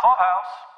Clubhouse. Welcome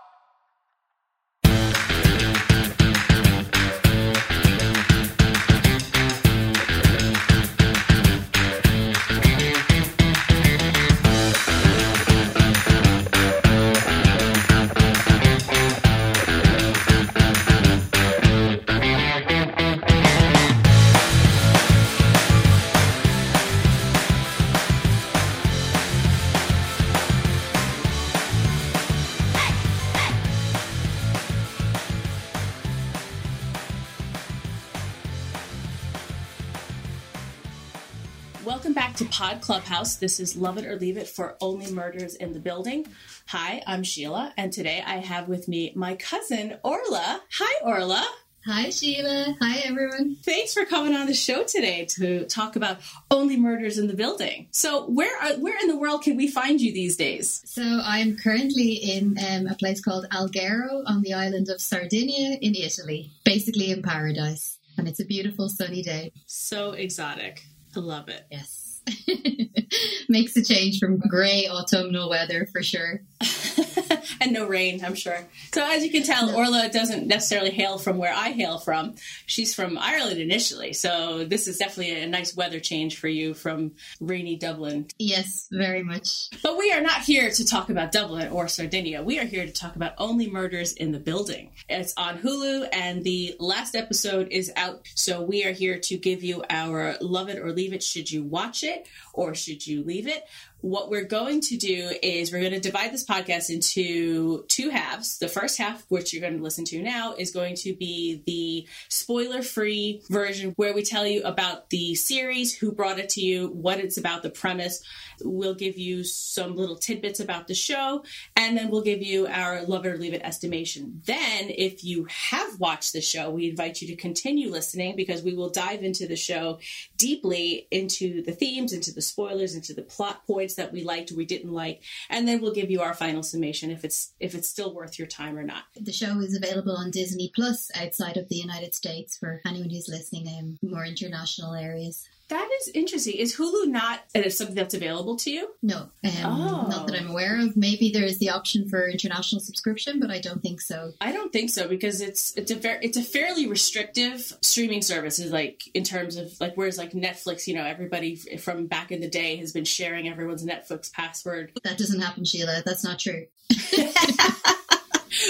Pod Clubhouse. This is Love It or Leave It for Only Murders in the Building. Hi, I'm Sheila, and today I have with me my cousin Orla. Hi, Orla. Hi, Sheila. Hi, everyone. Thanks for coming on the show today to talk about Only Murders in the Building. So, where are, where in the world can we find you these days? So, I'm currently in um, a place called Alghero on the island of Sardinia in Italy, basically in paradise. And it's a beautiful sunny day. So exotic. I love it. Yes. Makes a change from grey autumnal weather for sure. and no rain, I'm sure. So as you can tell, Orla doesn't necessarily hail from where I hail from. She's from Ireland initially, so this is definitely a nice weather change for you from rainy Dublin. Yes, very much. But we are not here to talk about Dublin or Sardinia. We are here to talk about Only Murders in the Building. It's on Hulu, and the last episode is out. So we are here to give you our love it or leave it. Should you watch it or should you leave it? What we're going to do is we're going to divide this podcast into two halves. The first half, which you're going to listen to now, is going to be the spoiler free version where we tell you about the series, who brought it to you, what it's about, the premise. We'll give you some little tidbits about the show, and then we'll give you our love it or leave it estimation. Then, if you have watched the show, we invite you to continue listening because we will dive into the show deeply into the themes, into the spoilers, into the plot points that we liked or we didn't like, and then we'll give you our final summation if it's if it's still worth your time or not. The show is available on Disney Plus outside of the United States for anyone who's listening in more international areas. That is interesting. Is Hulu not uh, something that's available to you? No, um, Oh. not that I'm aware of. Maybe there is the option for international subscription, but I don't think so. I don't think so because it's it's a ver- it's a fairly restrictive streaming service. Is like in terms of like whereas like Netflix, you know, everybody from back in the day has been sharing everyone's Netflix password, That doesn't happen, Sheila. That's not true.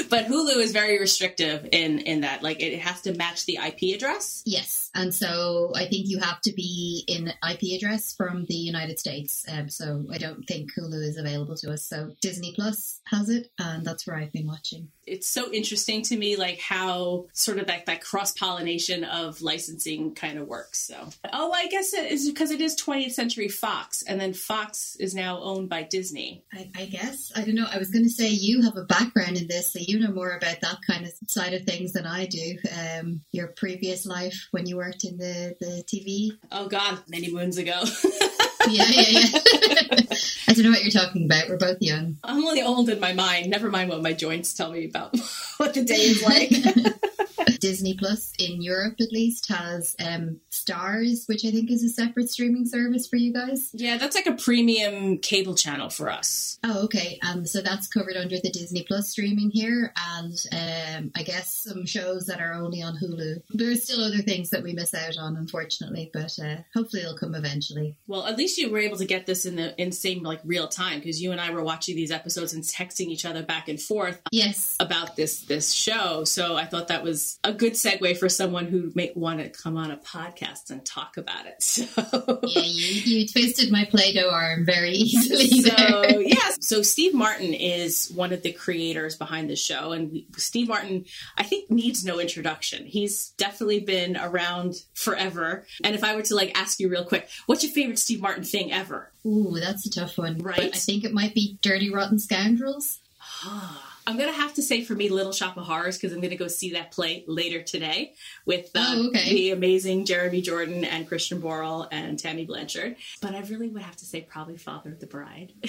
but Hulu is very restrictive in in that like it has to match the IP address. Yes, and so I think you have to be in IP address from the United States. Um, so I don't think Hulu is available to us. So Disney Plus has it, and that's where I've been watching. It's so interesting to me, like how sort of that, that cross pollination of licensing kind of works. So, oh, I guess it is because it is 20th Century Fox, and then Fox is now owned by Disney. I, I guess I don't know. I was going to say you have a background in this, so you know more about that kind of side of things than I do. Um, your previous life when you worked in the the TV. Oh God, many moons ago. Yeah, yeah, yeah. I don't know what you're talking about. We're both young. I'm only old in my mind. Never mind what my joints tell me about what the day is like. Disney Plus in Europe, at least, has um, Stars, which I think is a separate streaming service for you guys. yeah, that's like a premium cable channel for us. Oh, okay. Um, so that's covered under the Disney Plus streaming here, and um, I guess some shows that are only on Hulu. There's still other things that we miss out on, unfortunately, but uh, hopefully it'll come eventually. Well, at least you were able to get this in the in same like real time because you and I were watching these episodes and texting each other back and forth Yes. about this this show. So I thought that was a good segue for someone who may want to come on a podcast and talk about it. So Yeah, you, you twisted my Play-Doh arm very easily so yes, so Steve Martin is one of the creators behind the show, and we- Steve Martin, I think, needs no introduction. He's definitely been around forever. And if I were to like ask you real quick, what's your favorite Steve Martin thing ever? Ooh, that's a tough one. Right. But I think it might be Dirty Rotten Scoundrels. Ah. I'm gonna have to say for me, Little Shop of Horrors, because I'm gonna go see that play later today with uh, Oh, okay. the amazing Jeremy Jordan and Christian Borle and Tammy Blanchard. But I really would have to say probably Father of the Bride.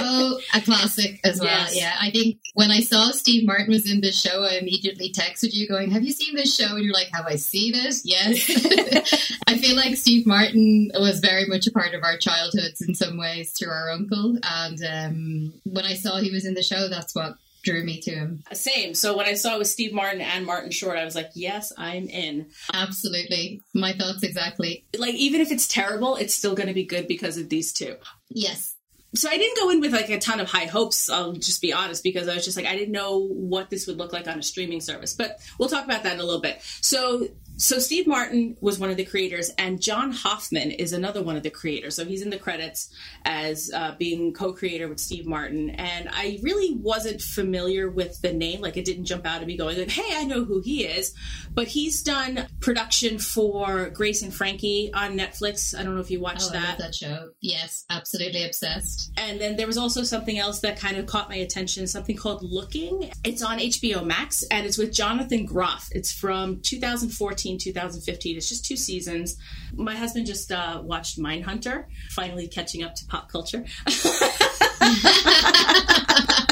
Oh, a classic as well. Yes. Yeah, I think when I saw Steve Martin was in this show, I immediately texted you going, "Have you seen this show?" And you're like, "Have I seen it?" Yes. I feel like Steve Martin was very much a part of our childhoods in some ways through our uncle, and um, when I saw he was in the show, that's what drew me to him. Same. So when I saw it with Steve Martin and Martin Short, I was like, yes, I'm in. Absolutely, my thoughts exactly. Like even if it's terrible, it's still going to be good because of these two. Yes. so I didn't go in with like a ton of high hopes. I'll just be honest because I was just like I didn't know what this would look like on a streaming service. But we'll talk about that in a little bit. So so Steve Martin was one of the creators, and John Hoffman is another one of the creators. So he's in the credits as uh, being co-creator with Steve Martin. And I really wasn't familiar with the name; like it didn't jump out at me going like, "Hey, I know who he is." But he's done production for Grace and Frankie on Netflix. I don't know if you watched Oh, I that. love that show. Yes, absolutely obsessed. And then there was also something else that kind of caught my attention, something called Looking. It's on HBO Max and it's with Jonathan Groff. It's from 2014, 2015. It's just two seasons. My husband just uh, watched Mindhunter, finally catching up to pop culture.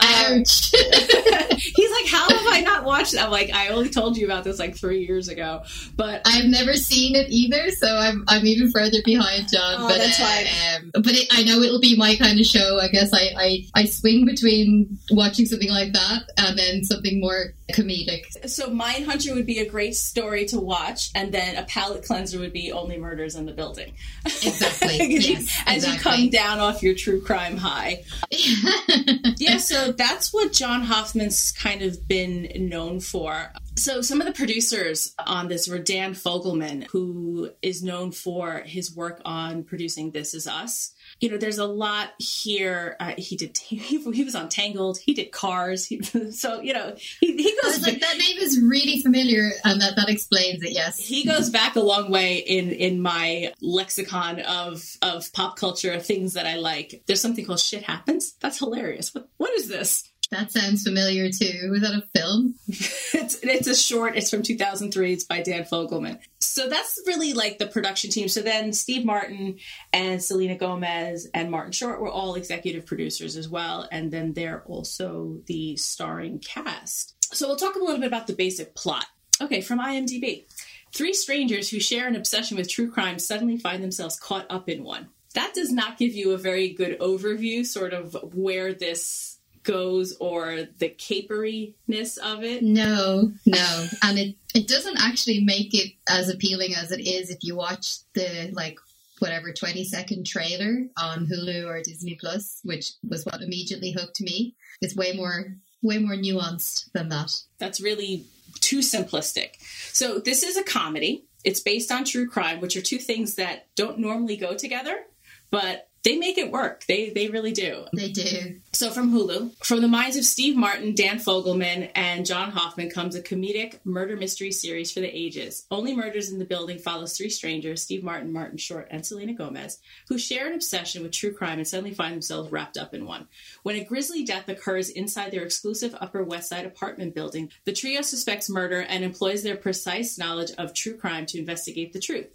Ouch. He's like, How have I not watched it? I'm like, I only told you about this like three years ago. But I've never seen it either, so I'm I'm even further behind John. Oh, but that's uh, fine. Um, but it, I know it'll be my kind of show. I guess I, I I swing between watching something like that and then something more comedic. so Mindhunter would be a great story to watch, and then a palate cleanser would be Only Murders in the Building. Exactly. Yes, as you come down off your true crime high. yeah, so that's what John Hoffman's kind of been known for. So some of the producers on this were Dan Fogelman, who is known for his work on producing This Is Us. You know, there's a lot here. Uh, he did. He, he was on Tangled. He did Cars. He, so you know, he, he goes. like, that name is really familiar, and that that explains it. Yes. he goes back a long way in in my lexicon of of pop culture of things that I like. There's something called "Shit Happens." That's hilarious. What what is this? That sounds familiar too. Was that a film? It's it's a short. It's from 2003. It's by Dan Fogelman. So that's really like the production team. So then Steve Martin and Selena Gomez and Martin Short were all executive producers as well, and then they're also the starring cast. So we'll talk a little bit about the basic plot. Okay, from IMDb. Three strangers who share an obsession with true crime suddenly find themselves caught up in one. That does not give you a very good overview, sort of where this goes or the caperiness of it. No, no, and it it doesn't actually make it as appealing as it is if you watch the like whatever 20 second trailer on Hulu or Disney Plus, which was what immediately hooked me. It's way more way more nuanced than that. That's really too simplistic. So this is a comedy. It's based on true crime, which are two things that don't normally go together, but they make it work. They they really do. They do. So from Hulu, from the minds of Steve Martin, Dan Fogelman, and John Hoffman comes a comedic murder mystery series for the ages. Only Murders in the Building follows three strangers, Steve Martin, Martin Short, and Selena Gomez, who share an obsession with true crime and suddenly find themselves wrapped up in one. When a grisly death occurs inside their exclusive Upper West Side apartment building, the trio suspects murder and employs their precise knowledge of true crime to investigate the truth.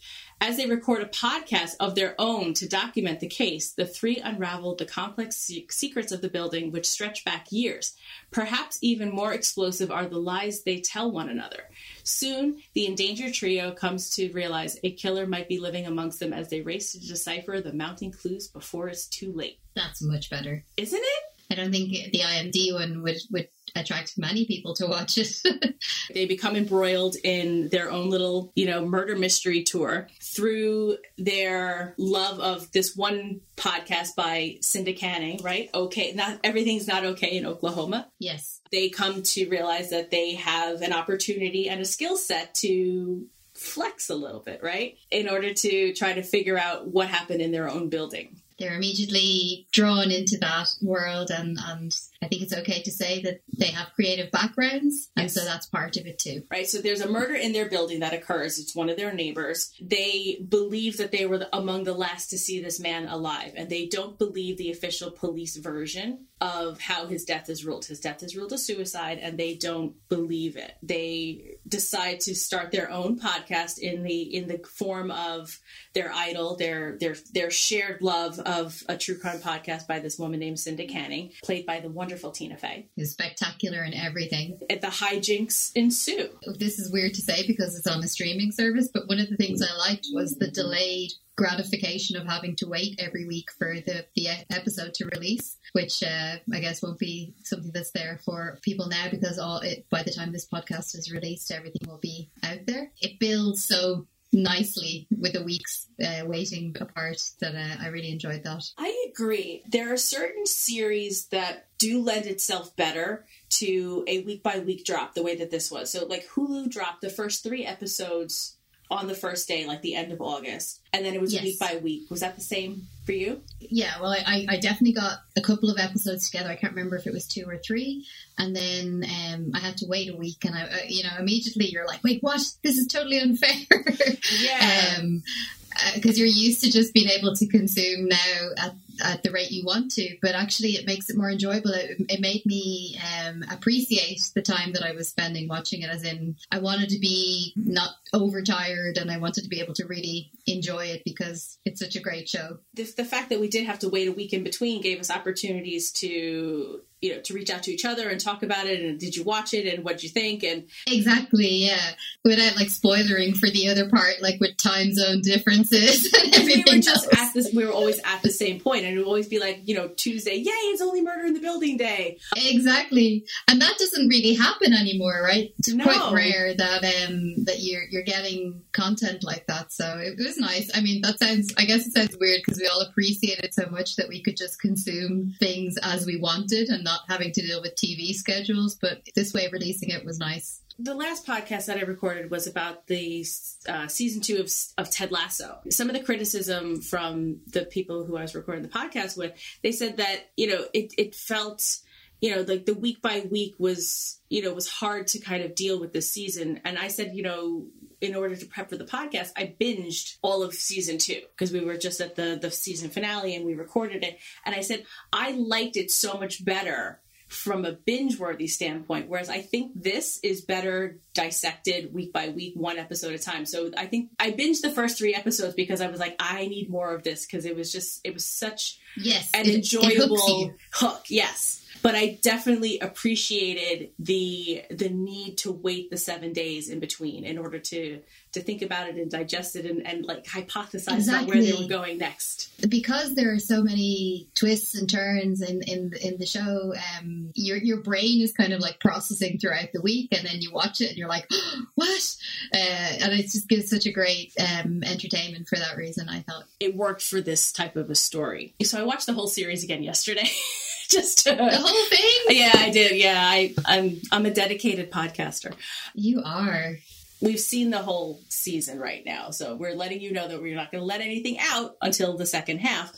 As they record a podcast of their own to document the case, the three unravel the complex se- secrets of the building, which stretch back years. Perhaps even more explosive are the lies they tell one another. Soon, the endangered trio comes to realize a killer might be living amongst them as they race to decipher the mounting clues before it's too late. That's much better. Isn't it? I don't think the IMD one would would attract many people to watch it. They become embroiled in their own little, you know, murder mystery tour through their love of this one podcast by Cinda Canning, right? Okay, not everything's not okay in Oklahoma. yes. They come to realize that they have an opportunity and a skill set to flex a little bit, right? In order to try to figure out what happened in their own building. They're immediately drawn into that world, and and I think it's okay to say that they have creative backgrounds, and Yes. so that's part of it too. right? So there's a murder in their building that occurs. It's one of their neighbors. They believe that they were among the last to see this man alive, and they don't believe the official police version of how his death is ruled. His death is ruled a suicide, and they don't believe it. They decide to start their own podcast in the in the form of their idol, their their their shared love of a true crime podcast by this woman named Cinda Canning, played by the wonderful Tina Fey. Is spectacular and everything. And the hijinks ensue. This is weird to say because it's on a streaming service, but one of the things I liked was the delayed gratification of having to wait every week for the, the episode to release, which uh, I guess won't be something that's there for people now because all it, by the time this podcast is released, everything will be out there. It builds so nicely with the weeks uh, waiting apart that uh, I really enjoyed that. I agree. There are certain series that do lend itself better to a week by week drop, the way that this was. So, like Hulu dropped the first three episodes on the first day, like the end of August, and then it was Yes. week by week. Was that the same for you? Yeah, well, I, I definitely got a couple of episodes together. I can't remember if it was two or three, and then um, I had to wait a week, and I, uh, you know, immediately you're like, "Wait, what? This is totally unfair." Yeah. um, because you're used to just being able to consume now at, at the rate you want to, but actually it makes it more enjoyable. It, it made me um, appreciate the time that I was spending watching it. As in, I wanted to be not overtired, and I wanted to be able to really enjoy it because it's such a great show. the, the fact that we did have to wait a week in between gave us opportunities to you know to reach out to each other and talk about it and did you watch it and what'd you think and Exactly, yeah. Without like spoilering for the other part, like with time zone differences and we were just else. at this we were always at the same point and it would always be like you know tuesday yay it's only murder in the building day Exactly, and that doesn't really happen anymore, right? It's No. quite rare that um that you're you're getting content like that. So it, was nice. I mean, that sounds. I guess it sounds weird because we all appreciate it so much that we could just consume things as we wanted and not having to deal with TV schedules. But this way, of releasing it was nice. the last podcast that I recorded was about the uh, season two of, of Ted Lasso. Some of the criticism from the people who I was recording the podcast with, they said that you know it it felt you know like the week by week was you know was hard to kind of deal with this season, and I said you know in order to prep for the podcast, I binged all of season two because we were just at the the season finale and we recorded it, and I said I liked it so much better from a binge worthy standpoint, whereas I think this is better dissected week by week, one episode at a time. So I think I binged the first three episodes because I was like, I need more of this because it was just, it was such Yes, an it- it enjoyable you. hook. Yes. But I definitely appreciated the the need to wait the seven days in between in order to to think about it and digest it and, and like hypothesize about where they were going next. because there are so many twists and turns in in, in the show um your your brain is kind of like processing throughout the week and then you watch it and you're like what uh, and it just gives such a great um entertainment for that reason i thought It worked for this type of a story. So I watched the whole series again yesterday. Just to, the whole thing yeah, I did. Yeah, I, I'm I'm a dedicated podcaster. you are We've seen the whole season right now, so we're letting you know that we're not going to let anything out until the second half.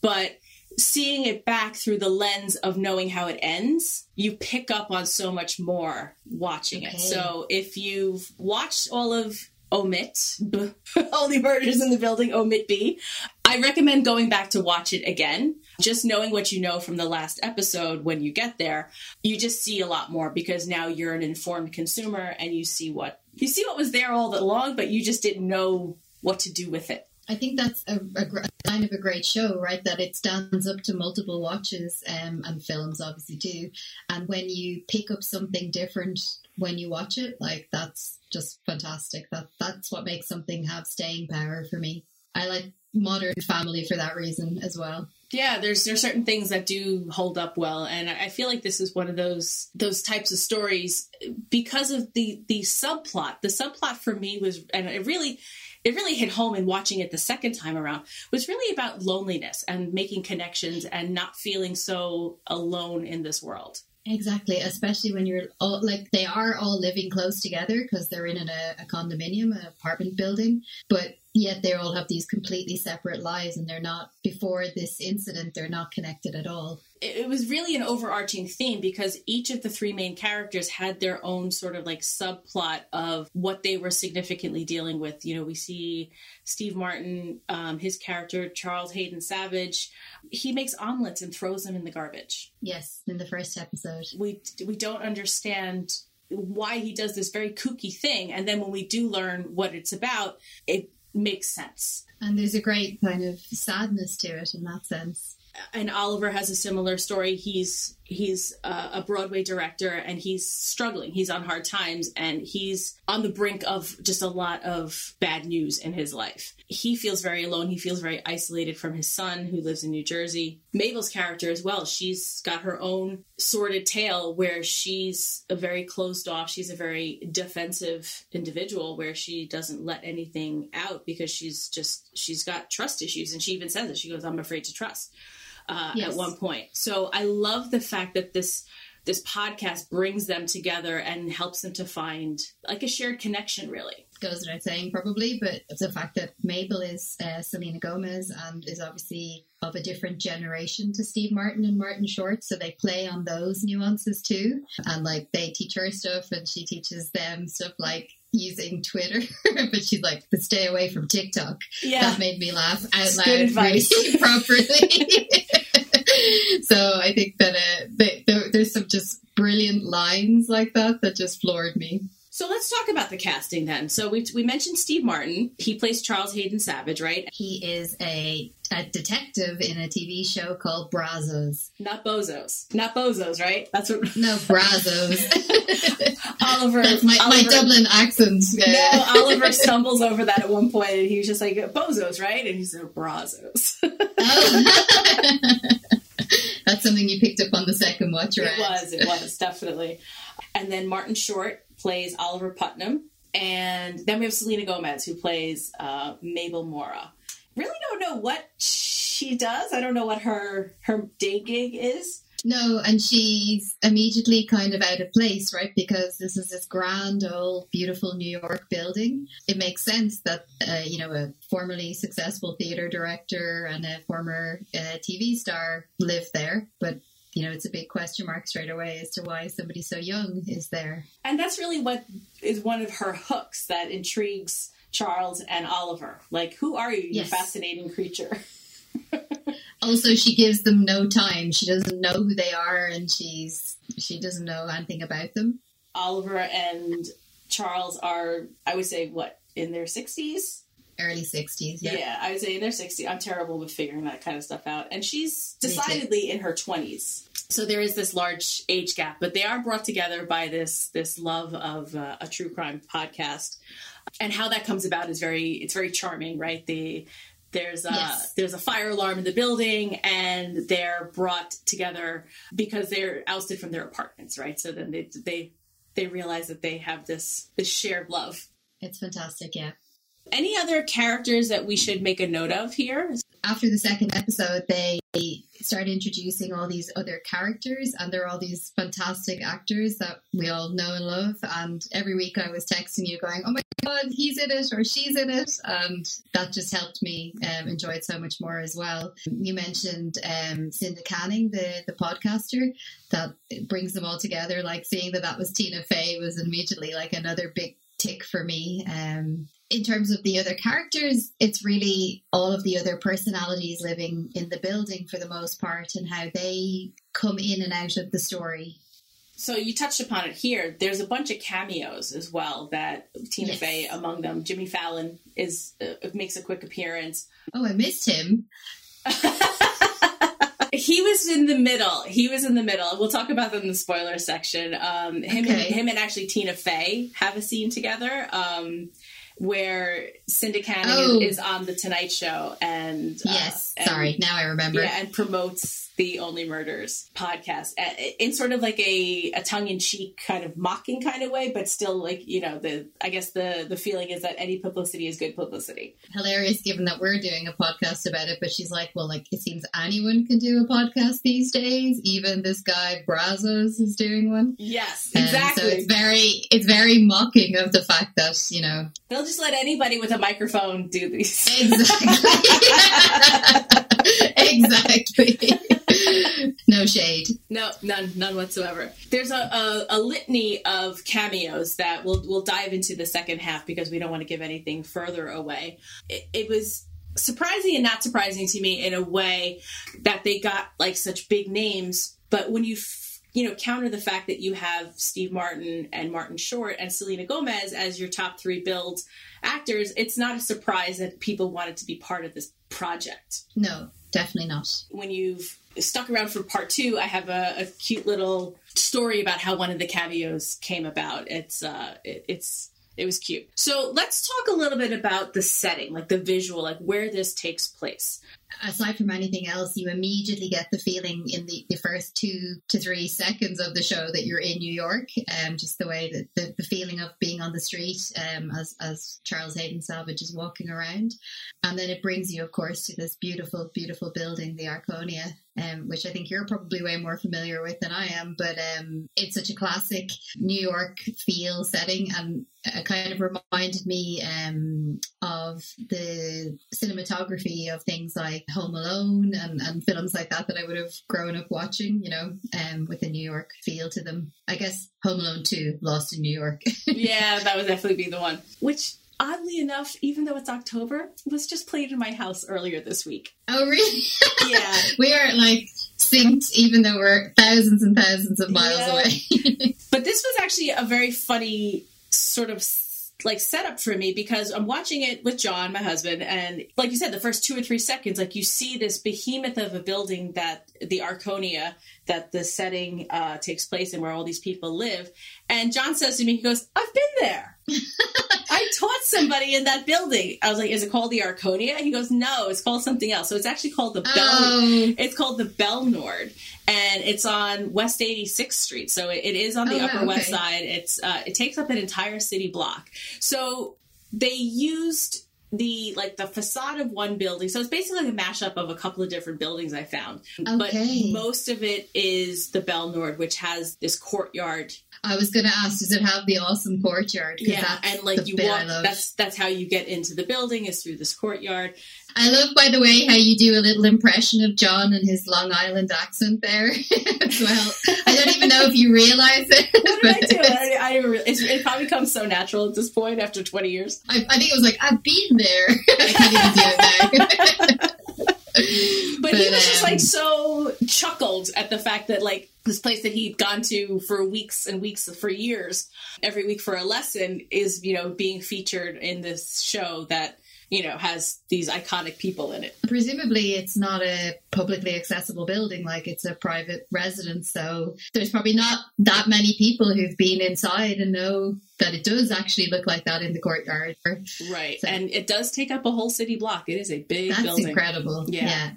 But seeing it back through the lens of knowing how it ends, you pick up on so much more watching it. So if you've watched all of Omit, B, the Murders in the Building, Omit B, I recommend going back to watch it again. Just knowing what you know from the last episode when you get there, you just see a lot more because now you're an informed consumer and you see what you see what was there all that long but you just didn't know what to do with it. I think that's a, a kind of a great show, right? That it stands up to multiple watches um, and films, obviously too. And when you pick up something different when you watch it, like that's just fantastic. That that's what makes something have staying power for me. I like Modern Family for that reason as well. Yeah, there's there's certain things that do hold up well, and I feel like this is one of those those types of stories because of the the subplot. The subplot for me was, and it really it really hit home in watching it the second time around. Was really about loneliness and making connections and not feeling so alone in this world. Exactly, especially when you're all like they are all living close together because they're in a, a condominium, an apartment building, but yet they all have these completely separate lives and they're not before this incident they're not connected at all. It, it was really an overarching theme because each of the three main characters had their own sort of like subplot of what they were significantly dealing with. You know we see steve martin um, his character charles hayden savage. He makes omelets and throws them in the garbage. Yes in the first episode. We we don't understand why he does this very kooky thing. And then when we do learn what it's about it makes sense. And there's a great kind of sadness to it in that sense. And Oliver has a similar story. He's he's a Broadway director and he's struggling. He's on hard times and he's on the brink of just a lot of bad news in his life. He feels very alone. He feels very isolated from his son who lives in New Jersey. Mabel's character as well. She's got her own sordid tale where she's a very closed off, she's a very defensive individual where she doesn't let anything out because she's just she's got trust issues and she even says it. She goes, I'm afraid to trust uh, yes. at one point. So I love the fact that this this podcast brings them together and helps them to find like a shared connection really goes without saying probably but the fact that mabel is uh, selena gomez and is obviously of a different generation to steve martin and martin short so they play on those nuances too and like they teach her stuff and she teaches them stuff like using Twitter, but she's like, but stay away from TikTok. Yeah. That made me laugh out loud really properly. so I think that uh, they, there, there's some just brilliant lines like that that just floored me. So let's talk about the casting then. So we, we mentioned Steve Martin. He plays Charles Hayden Savage, right? He is a, a detective in a TV show called Brazos. Not Bozos. Not Bozos, right? That's what. No, Brazos. Oliver. That's my, Oliver, my Dublin accent. No, Oliver stumbles over that at one point and he was just like, Bozos, right? And he said, Brazos. oh. That's something you picked up on the second watch, right? It was, it was, definitely. And then Martin Short plays Oliver Putnam. And then we have Selena Gomez, who plays uh, Mabel Mora. Really don't know what she does. I don't know what her her day gig is. No, and she's immediately kind of out of place, right? Because this is this grand old beautiful New York building. It makes sense that uh, you know a formerly successful theater director and a former uh, TV star live there, but you know, it's a big question mark straight away as to why somebody so young is there. And that's really what is one of her hooks that intrigues Charles and Oliver. Like, who are you, yes. you fascinating creature? also, she gives them no time. She doesn't know who they are, and she's she doesn't know anything about them. Oliver and Charles are, I would say, what in their sixties early 60s. Yeah. yeah, I would say in their 60s. I'm terrible with figuring that kind of stuff out. And she's decidedly in her 20s. So there is this large age gap, but they are brought together by this this love of uh, a true crime podcast. And how that comes about is very it's very charming, right? The there's a yes. there's a fire alarm in the building and they're brought together because they're ousted from their apartments, right? So then they they they realize that they have this this shared love. It's fantastic, yeah. Any other characters that we should make a note of here? After the second episode, they start introducing all these other characters, and they're all these fantastic actors that we all know and love. And every week I was texting you, going, "Oh my god, he's in it or she's in it," and that just helped me um, enjoy it so much more as well. You mentioned um, Canning, the the podcaster, that brings them all together. Like seeing that that was Tina Fey was immediately like another big tick for me. Um, in terms of the other characters, it's really all of the other personalities living in the building for the most part and how they come in and out of the story. So you touched upon it here. There's a bunch of cameos as well that Tina yes. Fey among them. Jimmy Fallon is uh, makes a quick appearance. Oh, I missed him. he was in the middle. He was in the middle. We'll talk about them in the spoiler section. Um, him, okay. and, him and actually Tina Fey have a scene together. Um, where Cinda Canning oh. is on the Tonight Show and uh, yes, uh, and, sorry, now I remember. Yeah, and promotes the Only Murders podcast in sort of like a, a tongue in cheek kind of mocking kind of way, but still like, you know, the, I guess the, the feeling is that any publicity is good publicity. Hilarious given that we're doing a podcast about it, but she's like, well, like it seems anyone can do a podcast these days. Even this guy Brazos is doing one. Yes, exactly. Um, so it's very, it's very mocking of the fact that, you know, they'll just let anybody with a microphone do these. Exactly. exactly. no shade. No, none, none whatsoever. There's a, a, a, litany of cameos that we'll we'll dive into the second half because we don't want to give anything further away. It, it was surprising and not surprising to me in a way that they got like such big names, but when you you know counter the fact that you have Steve Martin and Martin Short and Selena Gomez as your top three build actors, it's not a surprise that people wanted to be part of this project. No, definitely not. When you've stuck around for part two, I have a, a cute little story about how one of the cameos came about. It's uh, it, it's it was cute. So let's talk a little bit about the setting, like the visual, like where this takes place aside from anything else, you immediately get the feeling in the, the first two to three seconds of the show that you're in New York. Um, just the way that the, the feeling of being on the street um, as, as Charles Hayden Savage is walking around. And then it brings you, of course, to this beautiful, beautiful building, the Arconia, um, which I think you're probably way more familiar with than I am. But um, it's such a classic New York feel setting, and it kind of reminded me um, of the cinematography of things like Home Alone and, and films like that that I would have grown up watching, you know, um, with a New York feel to them. I guess Home Alone 2, Lost in New York. yeah, that would definitely be the one. Which oddly enough, even though it's October, was just played in my house earlier this week. Oh, really? Yeah. we are like synced, even though we're thousands and thousands of miles yeah. away. but this was actually a very funny sort of like setup for me because I'm watching it with John, my husband, and like you said, the first two or three seconds, like you see this behemoth of a building that the Arconia that the setting uh, takes place in, where all these people live, and John says to me, he goes, "I've been there." I taught somebody in that building. I was like, "Is it called the Arconia?" He goes, "No, it's called something else." So it's actually called the Bell. Oh. It's called the Belnord, and it's on West 86th Street. So it, it is on the oh, Upper okay. West Side. It's uh, it takes up an entire city block. So they used the like the facade of one building. So it's basically a mashup of a couple of different buildings I found. Okay. But most of it is the Belnord, which has this courtyard. I was going to ask, does it have the awesome courtyard? Yeah, and like you walk. That's that's how you get into the building is through this courtyard. I love, by the way, how you do a little impression of John and his Long Island accent there as well. I don't even know if you realize it. What did I do? I, I it probably comes so natural at this point after 20 years. I, I think it was like, I've been there. I can't even do it now. but, but, he was just like um, so chuckled at the fact that like this place that he'd gone to for weeks and weeks for years every week for a lesson is you know being featured in this show that you know, has these iconic people in it. Presumably, it's not a publicly accessible building, like it's a private residence. So there's probably not that many people who've been inside and know that it does actually look like that in the courtyard. Right. So, and it does take up a whole city block. It is a big that's building. incredible. Yeah. yeah.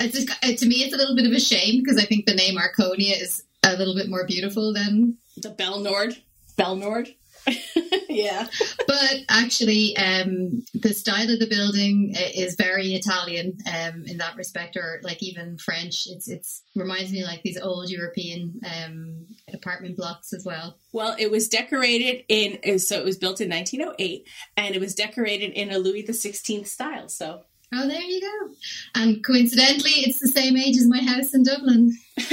It's just, uh, to me, it's a little bit of a shame because I think the name Arconia is a little bit more beautiful than the Belnord. Belnord. yeah. but actually, um, the style of the building is very Italian um, in that respect, or like even French. It's it's reminds me like these old European um, apartment blocks as well. Well, it was decorated in so it was built in 1908, and it was decorated in a Louis XVI style. So. Oh, there you go. And coincidentally, it's the same age as my house in Dublin.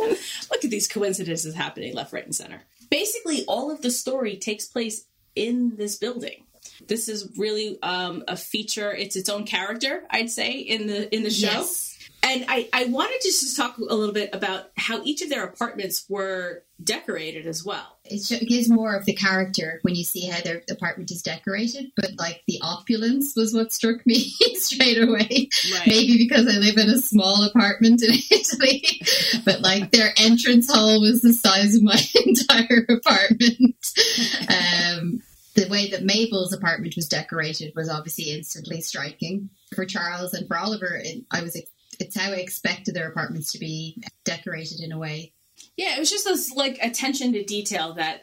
Look at these coincidences happening left, right, and center basically all of the story takes place in this building. This is really um, a feature. It's its own character, I'd say, in the in the show. Yes. And I, I wanted to just talk a little bit about how each of their apartments were decorated as well. It gives more of the character when you see how their apartment is decorated, but like the opulence was what struck me straight away. Right. Maybe because I live in a small apartment in Italy, but like their entrance hall was the size of my entire apartment. Um, the way that Mabel's apartment was decorated was obviously instantly striking. For Charles and for Oliver, it, I was it's how I expected their apartments to be decorated in a way. Yeah, it was just this like attention to detail that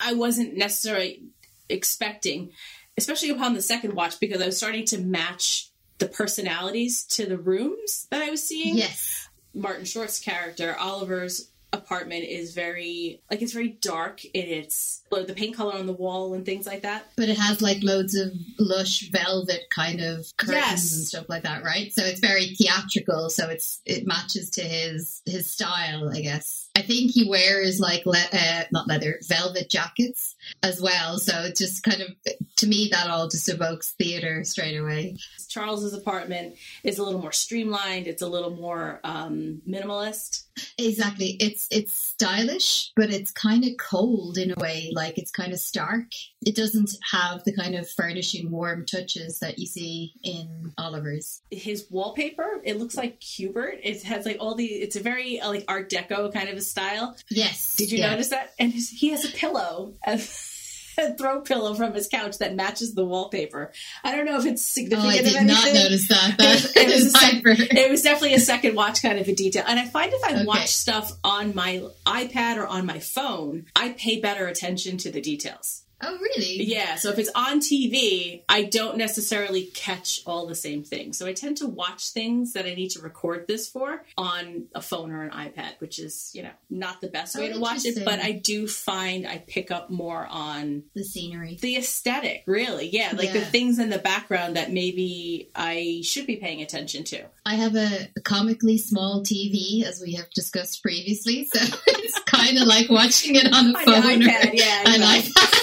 I wasn't necessarily expecting, especially upon the second watch because I was starting to match the personalities to the rooms that I was seeing. Yes. Martin Short's character, Oliver's apartment is very like it's very dark in its the paint color on the wall and things like that. But it has like loads of lush velvet kind of curtains Yes. and stuff like that, right? So it's very theatrical. So it's it matches to his his style, I guess. I think he wears like le- uh, not leather velvet jackets as well. So it just kind of to me that all just evokes theater straight away. Charles's apartment is a little more streamlined. It's a little more um, minimalist. Exactly. It's it's stylish, but it's kind of cold in a way. Like it's kind of stark. It doesn't have the kind of furnishing warm touches that you see in Oliver's. His wallpaper, it looks like Hubert. It has like all the. It's a very like Art Deco kind of style. Yes. Did you yeah. notice that? And his, he has a pillow, a, a throw pillow from his couch that matches the wallpaper. I don't know if it's Oh, significant I did not notice that. It was- That it was a sec- it was definitely a second watch kind of a detail. And I find if I Okay. watch stuff on my iPad or on my phone, I pay better attention to the details. Oh, really? Yeah, so if it's on TV, I don't necessarily catch all the same things. So I tend to watch things that I need to record this for on a phone or an iPad, which is, you know, not the best way Oh, to watch it, but I do find I pick up more on The scenery. the aesthetic, really. Yeah, like the things in the background that maybe I should be paying attention to. I have a comically small TV, as we have discussed previously, so it's kind of like watching it on a On phone or iPad, yeah, an exactly.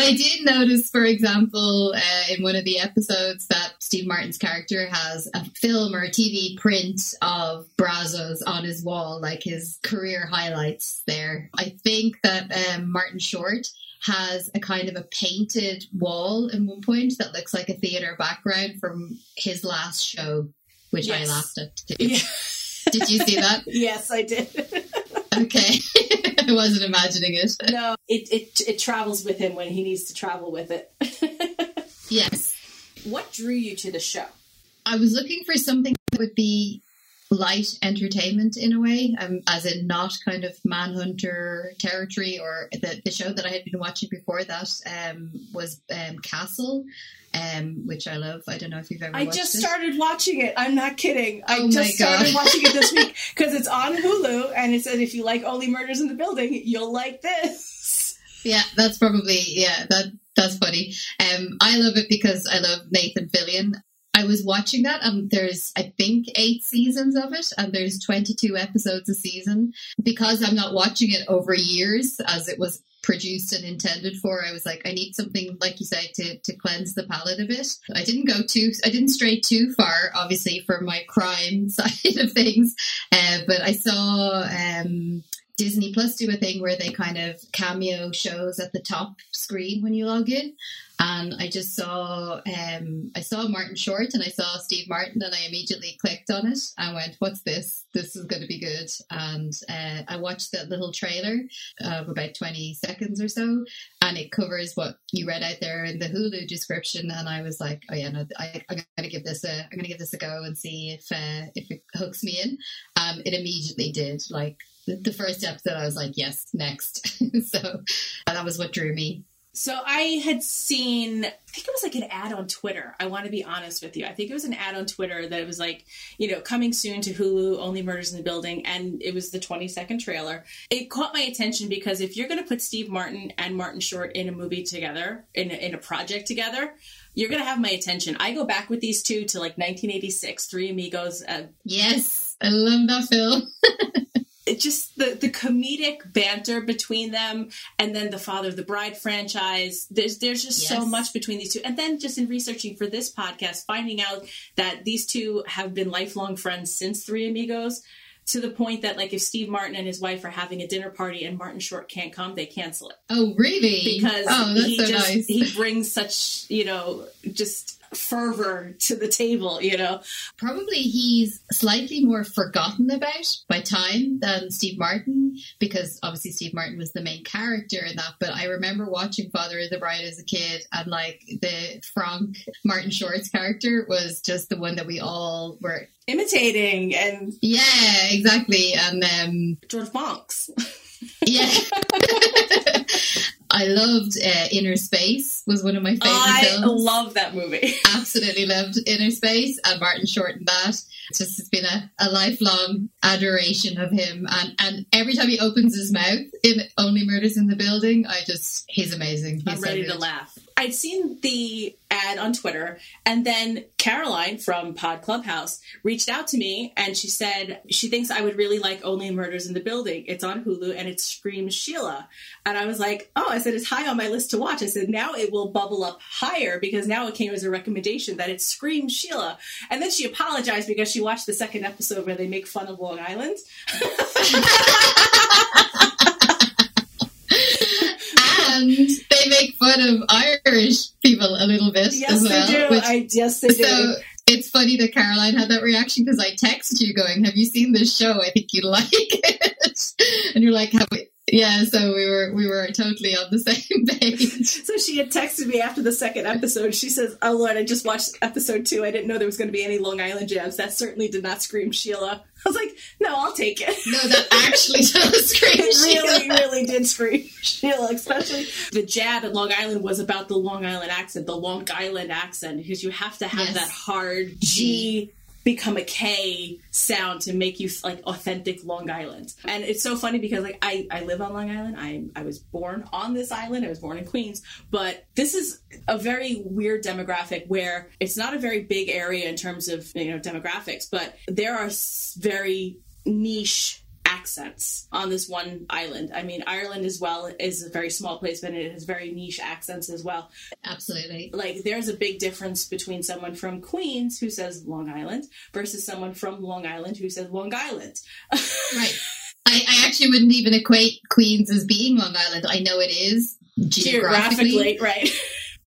But I did notice, for example, uh, in one of the episodes that Steve Martin's character has a film or a TV print of Brazos on his wall, like his career highlights there. I think that um, Martin Short has a kind of a painted wall in one point that looks like a theater background from his last show, which Yes. I laughed at. Too. Yeah. Did you see that? yes, I did. Okay. I wasn't imagining it. no, it, it it travels with him when he needs to travel with it. Yes. what drew you to the show? I was looking for something that would be light entertainment in a way, um, as in not kind of manhunter territory or the, the show that I had been watching before that um, was um, Castle, um, which I love. I don't know if you've ever I just it. started watching it. I'm not kidding. I Oh just started watching it this week because it's on Hulu and it says if you like Only Murders in the Building, you'll like this. Yeah, that's probably yeah, that that's funny. Um, I love it because I love Nathan Fillion. I was watching that, and there's I think eight seasons of it, and there's 22 episodes a season. Because I'm not watching it over years, as it was produced and intended for, I was like, I need something like you said to to cleanse the palate a bit. I didn't go too, I didn't stray too far, obviously, for my crime side of things, uh, but I saw. Um, Disney Plus do a thing where they kind of cameo shows at the top screen when you log in. And I just saw um, I saw Martin Short and I saw Steve Martin and I immediately clicked on it and went, "What's this? This is going to be good." And uh, I watched that little trailer of about twenty seconds or so, and it covers what you read out there in the Hulu description. And I was like, "Oh yeah, no, I, I'm going to give this a I'm going to give this a go and see if uh, if it hooks me in." Um, it immediately did. Like the, first episode, I was like, "Yes, next." so that was what drew me. So I had seen, I think it was like an ad on Twitter. I want to be honest with you. I think it was an ad on Twitter that it was like, you know, coming soon to Hulu, Only Murders in the Building, and it was the 20 second trailer. It caught my attention because if you're going to put Steve Martin and Martin Short in a movie together, in a, in a project together, you're going to have my attention. I go back with these two to like 1986, Three Amigos. Uh, Yes, I love that film. just the the comedic banter between them and then the father of the bride franchise there's there's just so much between these two and then just in researching for this podcast finding out that these two have been lifelong friends since three amigos to the point that like if steve martin and his wife are having a dinner party and martin short can't come they cancel it Oh, really? because oh, that's he so just nice. he brings such you know just fervor to the table, you know. Probably he's slightly more forgotten about by time than Steve Martin, because obviously Steve Martin was the main character in that. But I remember watching Father of the Bride as a kid, and like the Frank Martin Short's character was just the one that we all were imitating and yeah, exactly. And um, George Monks. yeah. I loved uh, Innerspace was one of my favorite I films. love that movie. Absolutely loved Innerspace and Martin Short in that. It's just it's been a, a lifelong adoration of him and, and every time he opens his mouth in Only Murders in the Building, I just he's amazing. He's I'm so ready to laugh. I'd seen the ad on Twitter, and then Caroline from Pod Clubhouse reached out to me and she said she thinks I would really like Only Murders in the Building. It's on Hulu and it screams Sheila. And I was like, oh, I said it's high on my list to watch. I said now it will bubble up higher because now it came as a recommendation that it screams Sheila. And then she apologized because she watched the second episode where they make fun of Long Island. And they make fun of Irish people a little bit Yes, as well. they do. which- I yes, they do. so it's funny that Caroline had that reaction because I texted you going, "Have you seen this show? I think you'd like it." and you're like, "Have we?" Yeah. So we were we were totally on the same page. So she had texted me after the second episode. She says, "Oh Lord, I just watched episode two. I didn't know there was going to be any Long Island jabs. That certainly did not scream Sheila." I was like, "No, I'll take it." No, that actually does scream. It really, really did scream Sheila, especially the jab at Long Island was about the Long Island accent, the Long Island accent, because you have to have Yes. that hard G become a K sound to make you like authentic Long Island. And it's so funny because like I, I live on Long Island. I I was born on this island. I was born in Queens, but this is a very weird demographic where it's not a very big area in terms of you know demographics, but there are very niche accents on this one island. I mean, Ireland as well is a very small place, but it has very niche accents as well. Absolutely. Like, there's a big difference between someone from Queens who says Long Island versus someone from Long Island who says Long Island. Right. I, I actually wouldn't even equate Queens as being Long Island. I know it is geographically, Geographically, right?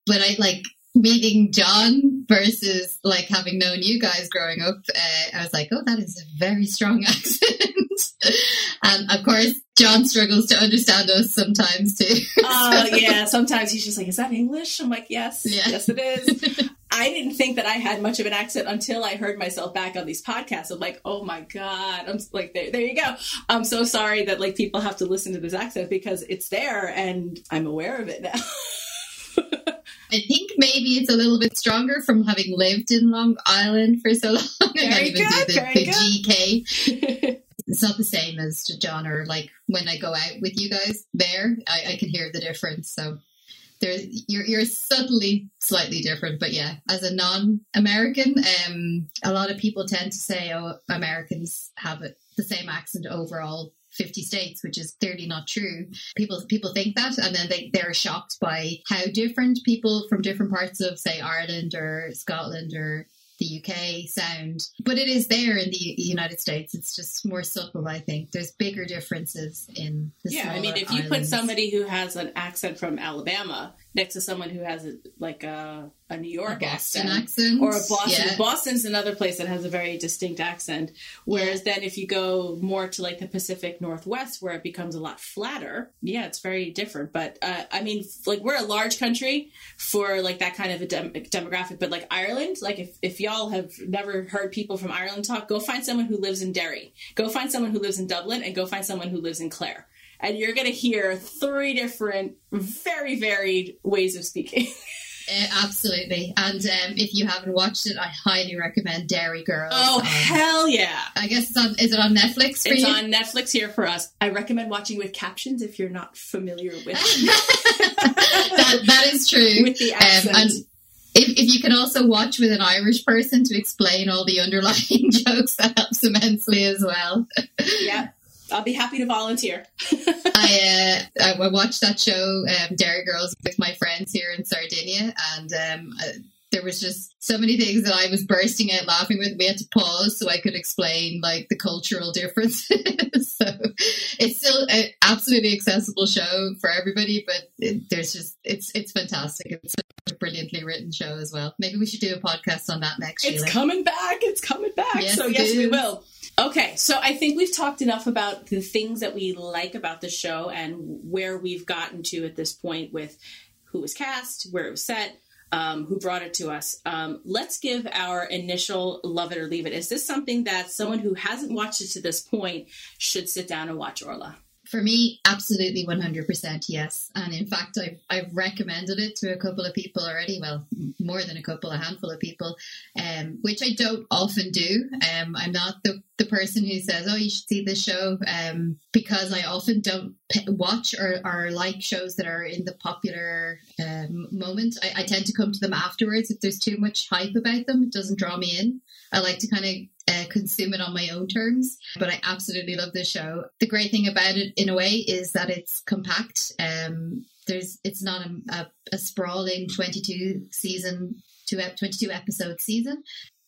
but I like meeting John versus like having known you guys growing up. Uh, I was like, oh, that is a very strong accent. and of course, John struggles to understand us sometimes too. Oh, yeah. Sometimes he's just like, is that English? I'm like, yes, Yeah. yes, it is. I didn't think that I had much of an accent until I heard myself back on these podcasts. I'm like, oh my god! I'm like, there, there you go. I'm so sorry that like people have to listen to this accent because it's there and I'm aware of it now. I think maybe it's a little bit stronger from having lived in Long Island for so long. I Very can't even good, do the, very the good. GK. It's not the same as to John or like when I go out with you guys there, I, I can hear the difference. So there's you're you're subtly slightly different, but yeah, as a non-American, um, a lot of people tend to say, "Oh, Americans have it, the same accent overall." 50 states, which is clearly not true. People people think that, and then they, they're shocked by how different people from different parts of, say, Ireland or Scotland or the UK sound. But it is there in the United States. It's just more subtle, I think. There's bigger differences in the yeah, I mean, if you put somebody who has an accent from Alabama next to someone who has a, like a, a New a York Boston accent, accent, or a Boston. yeah. Boston's another place that has a very distinct accent. Whereas then if you go more to like the Pacific Northwest where it becomes a lot flatter, yeah, it's very different. But uh, I mean, like we're a large country for like that kind of a dem- demographic. But like Ireland, like if, if y'all have never heard people from Ireland talk, go find someone who lives in Derry. Go find someone who lives in Dublin and go find someone who lives in Clare. And you're going to hear three different, very varied ways of speaking. Uh, absolutely. And um, if you haven't watched it, I highly recommend Derry Girls. Oh, Um, hell yeah. I guess it's on. Is it on Netflix for It's you? on Netflix here for us. I recommend watching with captions if you're not familiar with that, that is true. with the Um, and if, if you can also watch with an Irish person to explain all the underlying jokes, that helps immensely as well. yeah, I'll be happy to volunteer. I uh, I watched that show, um, Derry Girls, with my friends here in Sardinia, and um, uh, there was just so many things that I was bursting out laughing with. We had to pause so I could explain like the cultural differences. so it's still an absolutely accessible show for everybody, but it, there's just it's it's fantastic. It's a brilliantly written show as well. Maybe we should do a podcast on that next. It's Sheila. coming back. It's coming back. Yes, so yes, we will. Okay, so I think we've talked enough about the things that we like about the show and where we've gotten to at this point with who was cast, where it was set, um, who brought it to us. Um, let's give our initial love it or leave it. Is this something that someone who hasn't watched it to this point should sit down and watch, Orla? For me, absolutely 100% yes. And in fact, I've, I've recommended it to a couple of people already. Well, more than a couple, a handful of people, um, which I don't often do. Um, I'm not the, the person who says, oh, you should see this show, um, because I often don't p- watch or, or like shows that are in the popular um, moment. I, I tend to come to them afterwards. If there's too much hype about them, it doesn't draw me in. I like to kind of uh, consume it on my own terms. But I absolutely love this show. The great thing about it, in a way, is that it's compact. Um, there's it's not a, a, a sprawling 22 season, two 22 episode season.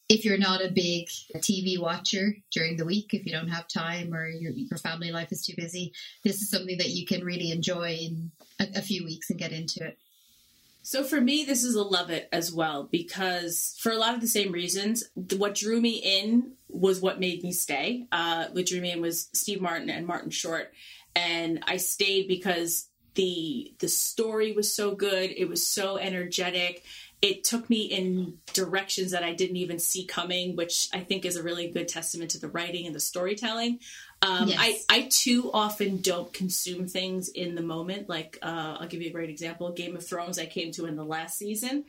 If you're not a big TV watcher during the week, if you don't have time or your, your family life is too busy, this is something that you can really enjoy in a, a few weeks and get into it. So for me, this is a love it as well because for a lot of the same reasons, what drew me in was what made me stay. Uh, what drew me in was Steve Martin and Martin Short, and I stayed because the the story was so good. It was so energetic. It took me in directions that I didn't even see coming, which I think is a really good testament to the writing and the storytelling. Um, Yes. I, I too often don't consume things in the moment. Like, uh, I'll give you a great example. Game of Thrones, I came to in the last season,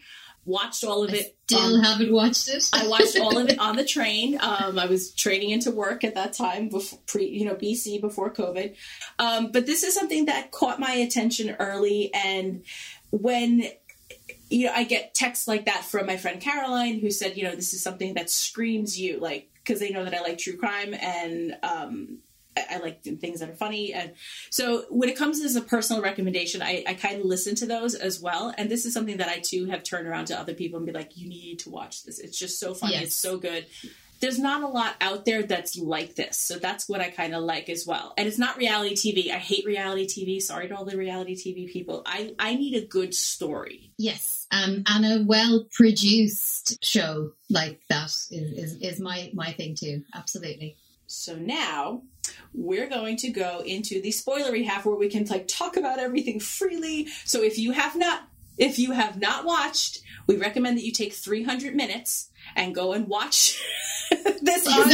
watched all of I it. still on- haven't watched it. I watched all of it on the train. Um, I was training into work at that time, before, pre, you know, BC before COVID. Um, but this is something that caught my attention early, and when you know, I get texts like that from my friend Caroline, who said, you know, this is something that screams you, like, because they know that I like true crime and um, I, I like things that are funny. And so when it comes as a personal recommendation, I, I kind of listen to those as well. And this is something that I too have turned around to other people and be like, you need to watch this. It's just so funny. Yes. It's so good. There's not a lot out there that's like this. So that's what I kind of like as well. And it's not reality TV. I hate reality TV. Sorry to all the reality TV people. I, I need a good story. Yes, um, and a well produced show like that is, is, is my, my thing too. Absolutely. So now we're going to go into the spoilery half where we can like talk about everything freely. So if you have not if you have not watched, we recommend that you take 300 minutes and go and watch this on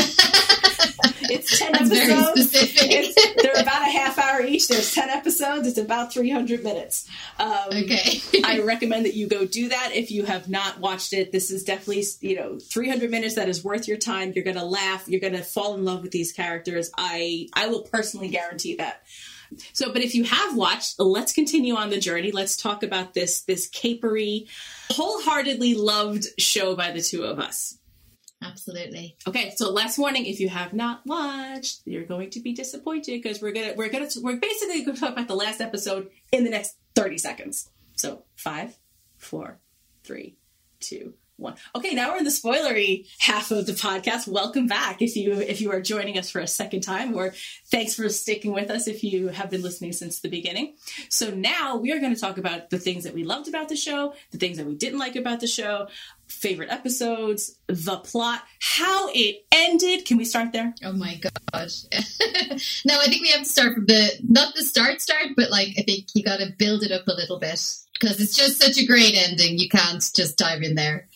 it's 10 That's episodes. It's, they're about a half hour each. There's 10 episodes. It's about 300 minutes. Um, okay. I recommend that you go do that if you have not watched it. This is definitely, you know, 300 minutes that is worth your time. You're going to laugh. You're going to fall in love with these characters. I I will personally guarantee that. So, but if you have watched, let's continue on the journey. Let's talk about this this capery, wholeheartedly loved show by the two of us. Absolutely. Okay, so last warning: if you have not watched, you're going to be disappointed because we're gonna we're gonna we're basically going to talk about the last episode in the next thirty seconds. So five, four, three, two, one. Okay, now we're in the spoilery half of the podcast. Welcome back if you if you are joining us for a second time, or thanks for sticking with us if you have been listening since the beginning. So now we are going to talk about the things that we loved about the show, the things that we didn't like about the show, favorite episodes, the plot, how it ended. Can we start there? Oh my gosh. no, I think we have to start from the not the start start, but like I think you got to build it up a little bit because it's just such a great ending. You can't just dive in there.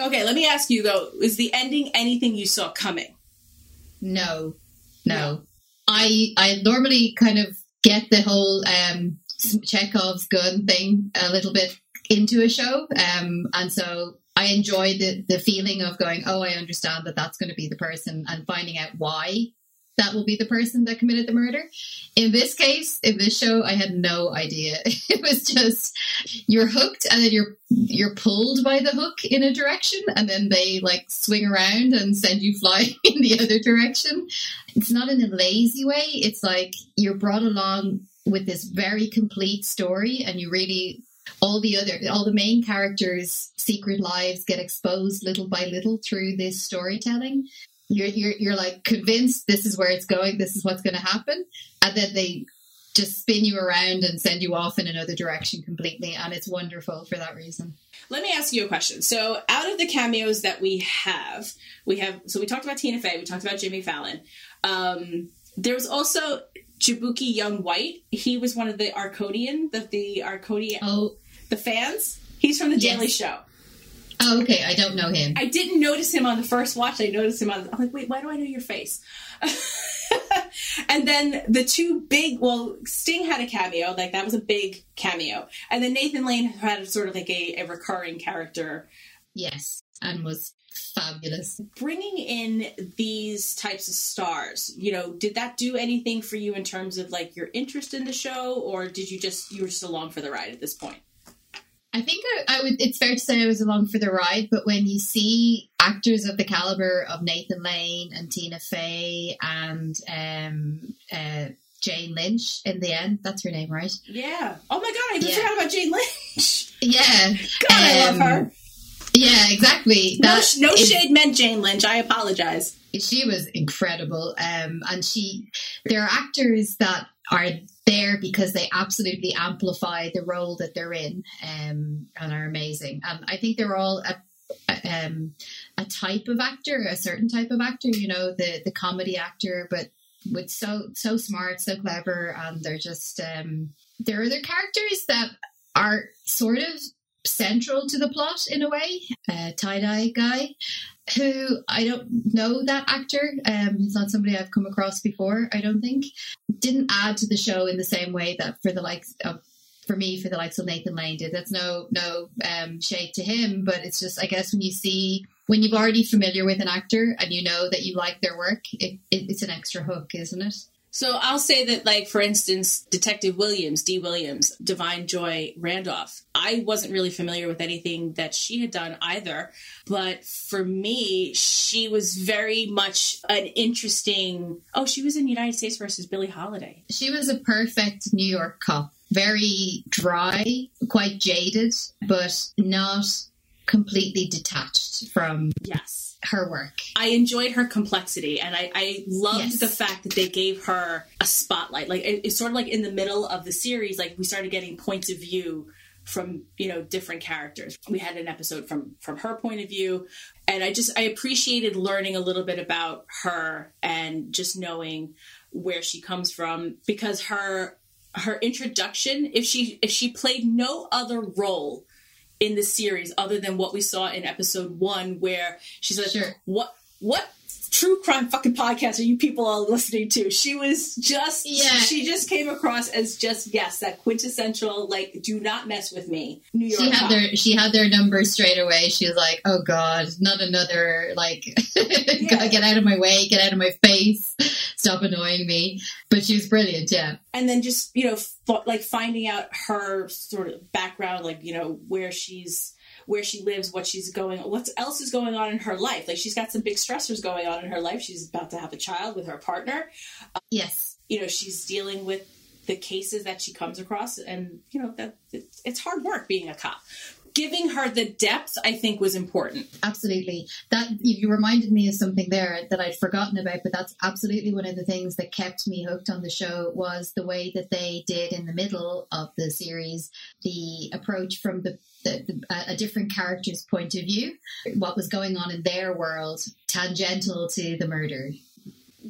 Okay, let me ask you though: is the ending anything you saw coming? No, no. I I normally kind of get the whole um, Chekhov's gun thing a little bit into a show, um, and so I enjoy the the feeling of going, oh, I understand that that's going to be the person, and finding out why that will be the person that committed the murder. In this case, in this show, I had no idea. It was just you're hooked, and then you're you're pulled by the hook in a direction, and then they like swing around and send you flying in the other direction. It's not in a lazy way. It's like you're brought along with this very complete story, and you really all the other all the main characters' secret lives get exposed little by little through this storytelling. You're you're you're like convinced this is where it's going, this is what's going to happen, and then they just spin you around and send you off in another direction completely, and it's wonderful for that reason. Let me ask you a question. So, out of the cameos that we have, we have so we talked about Tina Fey, we talked about Jimmy Fallon. Um, there was also Jaboukie Young White. He was one of the Arcadian, the the Arcadian, Oh, the fans. He's from the Yes. Daily Show. Oh, okay. I don't know him. I didn't notice him on the first watch. I noticed him on. I'm like, wait, why do I know your face? and then the two big. Well, Sting had a cameo. Like that was a big cameo. And then Nathan Lane had sort of like a, a recurring character. Yes, and was fabulous. Bringing in these types of stars, you know, did that do anything for you in terms of like your interest in the show, or did you just you were just along for the ride at this point? I think I, I would. It's fair to say I was along for the ride, but when you see actors of the caliber of Nathan Lane and Tina Fey and um, uh, Jane Lynch in the end, that's her name, right? Yeah. Oh my god, I even Yeah. forgot about Jane Lynch. Yeah, God, I love Um, her. yeah, exactly. No, That sh- no is- shade meant Jane Lynch. I apologize. she was incredible um and she there are actors that are there because they absolutely amplify the role that they're in um and are amazing. And i think they're all a, a, um, a type of actor a certain type of actor you know the the comedy actor but with so so smart so clever and they're just um there are other characters that are sort of central to the plot in a way uh, tie-dye guy who I don't know that actor. Um, he's not somebody I've come across before. I don't think didn't add to the show in the same way that for the likes of for me for the likes of Nathan Lane did. That's no no um, shade to him, but it's just I guess when you see when you've already familiar with an actor and you know that you like their work, it, it, it's an extra hook, isn't it? So I'll say that, like for instance, Detective Williams, D. Williams, Da'Vine Joy Randolph. I wasn't really familiar with anything that she had done either, but for me, she was very much an interesting. Oh, she was in United States versus Billie Holiday. She was a perfect New York cop. Very dry, quite jaded, but not completely detached from Yes. Her work. I enjoyed her complexity, and I, I loved Yes. the fact that they gave her a spotlight. Like it, it's sort of like in the middle of the series, like we started getting points of view from you know different characters. We had an episode from from her point of view, and I just I appreciated learning a little bit about her and just knowing where she comes from because her her introduction if she if she played no other role in the series other than what we saw in episode one where she's like Sure. what what true crime fucking podcast are you people all listening to she was just Yeah. she just came across as just yes that quintessential like do not mess with me new york She had cop. their she had their number straight away. She was like, "Oh God, not another like, get out of my way, get out of my face, stop annoying me." But she was brilliant. Yeah, and then just you know f- like finding out her sort of background like you know where she's where she lives what she's going what else is going on in her life. Like she's got some big stressors going on in her life. She's about to have a child with her partner. Yes, you know she's dealing with the cases that she comes across and you know that it's, it's hard work being a cop giving her the depth i think was important absolutely. That you you reminded me of something there that I'd forgotten about, but that's absolutely one of the things that kept me hooked on the show was the way that they did in the middle of the series the approach from the. The, the, a different character's point of view, what was going on in their world, tangential to the murder.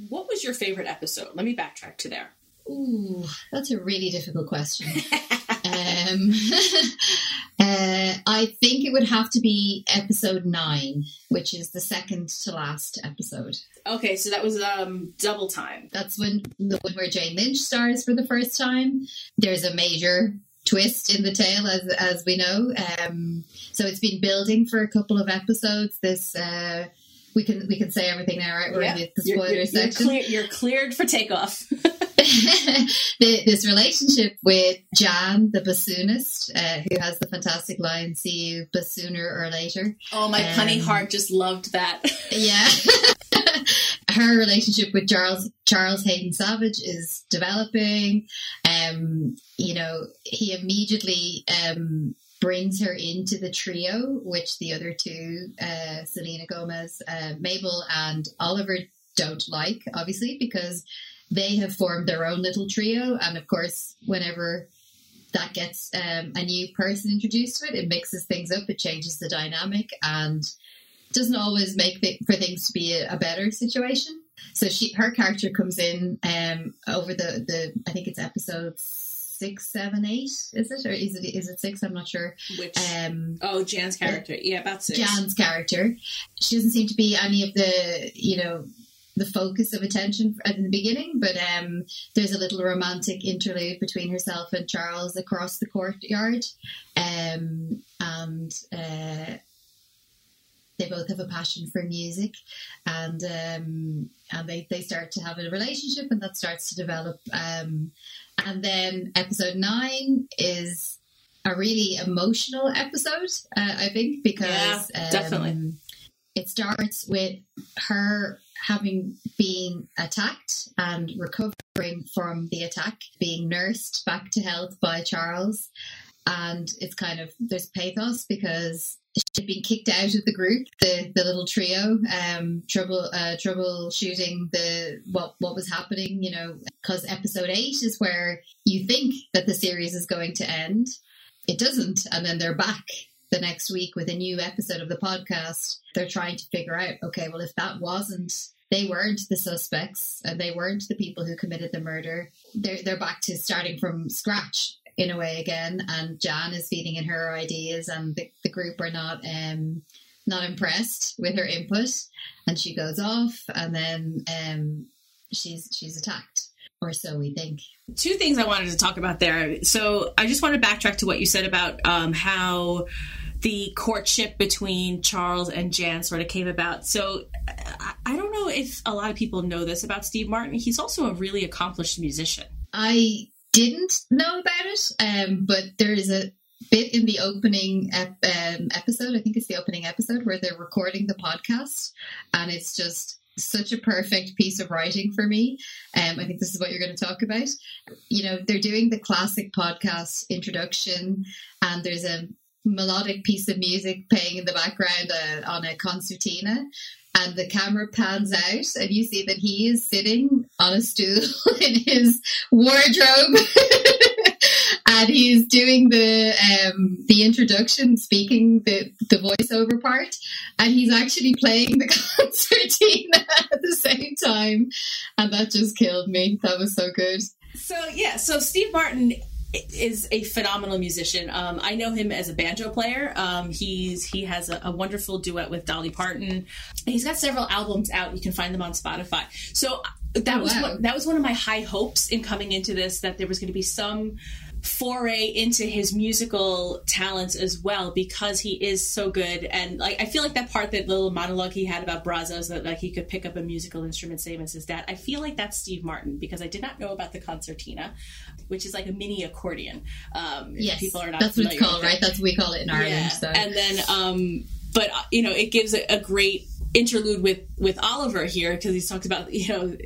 what was your favorite episode let me backtrack to there Ooh, that's a really difficult question. um, uh, I think it would have to be episode nine, which is the second to last episode. okay so that was um double time That's when the one where Jane Lynch stars for the first time. There's a major twist in the tale, as as we know. Um, so it's been building for a couple of episodes. This uh, we can we can say everything now, right? We're in the, the You're- spoiler you're, you're, section. clear, you're cleared for takeoff the, this relationship with Jan, the bassoonist, uh, who has the fantastic line, "See you sooner or later." Oh, my Um, punny heart just loved that. Yeah, her relationship with Charles Charles Haden Savage is developing. Um, you know, he immediately um, brings her into the trio, which the other two, uh, Selena Gomez, uh, Mabel, and Oliver don't like, obviously, because they have formed their own little trio. And of course, whenever that gets um, a new person introduced to it, it mixes things up, it changes the dynamic, and doesn't always make th- for things to be a, a, better situation. So she, her character comes in um, over the the I think it's episodes six, seven, eight. Is it or is it is it six? I'm not sure. Which um, oh Jan's character, yeah, about six. Jan's character. She doesn't seem to be any of the you know the focus of attention at the beginning, but um, there's a little romantic interlude between herself and Charles across the courtyard, um, and uh, they both have a passion for music, and um, and they, they start to have a relationship, and that starts to develop. Um, and then episode nine is a really emotional episode, uh, I think, because yeah, definitely um, it starts with her having been attacked and recovering from the attack, being nursed back to health by Charles. And it's kind of, there's pathos because she'd been kicked out of the group, the, the little trio, um, trouble, uh, troubleshooting the, what, what was happening, you know, because episode eight is where you think that the series is going to end. It doesn't. And then they're back the next week with a new episode of the podcast, they're trying to figure out, okay, well, if that wasn't, they weren't the suspects and they weren't the people who committed the murder, they're, they're back to starting from scratch in a way again. And Jan is feeding in her ideas and the, the group are not, um, not impressed with her input and she goes off and then, um, she's, she's attacked or so we think. Two things I wanted to talk about there. So I just want to backtrack to what you said about um, how the courtship between Charles and Jan sort of came about. So I don't know if a lot of people know this about Steve Martin. He's also a really accomplished musician. I didn't know about it, um, but there is a bit in the opening ep- um, episode. I think it's the opening episode where they're recording the podcast, and it's just such a perfect piece of writing for me. Um, I think this is what you're going to talk about. You know, they're doing the classic podcast introduction, and there's a melodic piece of music playing in the background uh, on a concertina. And the camera pans out, and you see that he is sitting on a stool in his wardrobe and he's doing the um, the introduction, speaking the the voiceover part, and he's actually playing the concertina at the same time, and that just killed me. That was so good. So yeah, so Steve Martin is a phenomenal musician. Um, I know him as a banjo player. Um, he's he has a, a, wonderful duet with Dolly Parton. He's got several albums out. You can find them on Spotify. So that oh, was wow. that was one of my high hopes in coming into this that there was going to be some foray into his musical talents as well because he is so good and like I feel like that part that little monologue he had about Brazzos that like he could pick up a musical instrument same as his dad I feel like that's Steve Martin because I did not know about the concertina which is like a mini accordion um yes people are not that's what it's called right that's what we call it in Ireland yeah. so. and then um but uh, you know it gives a, a great interlude with with Oliver here because he talks about you know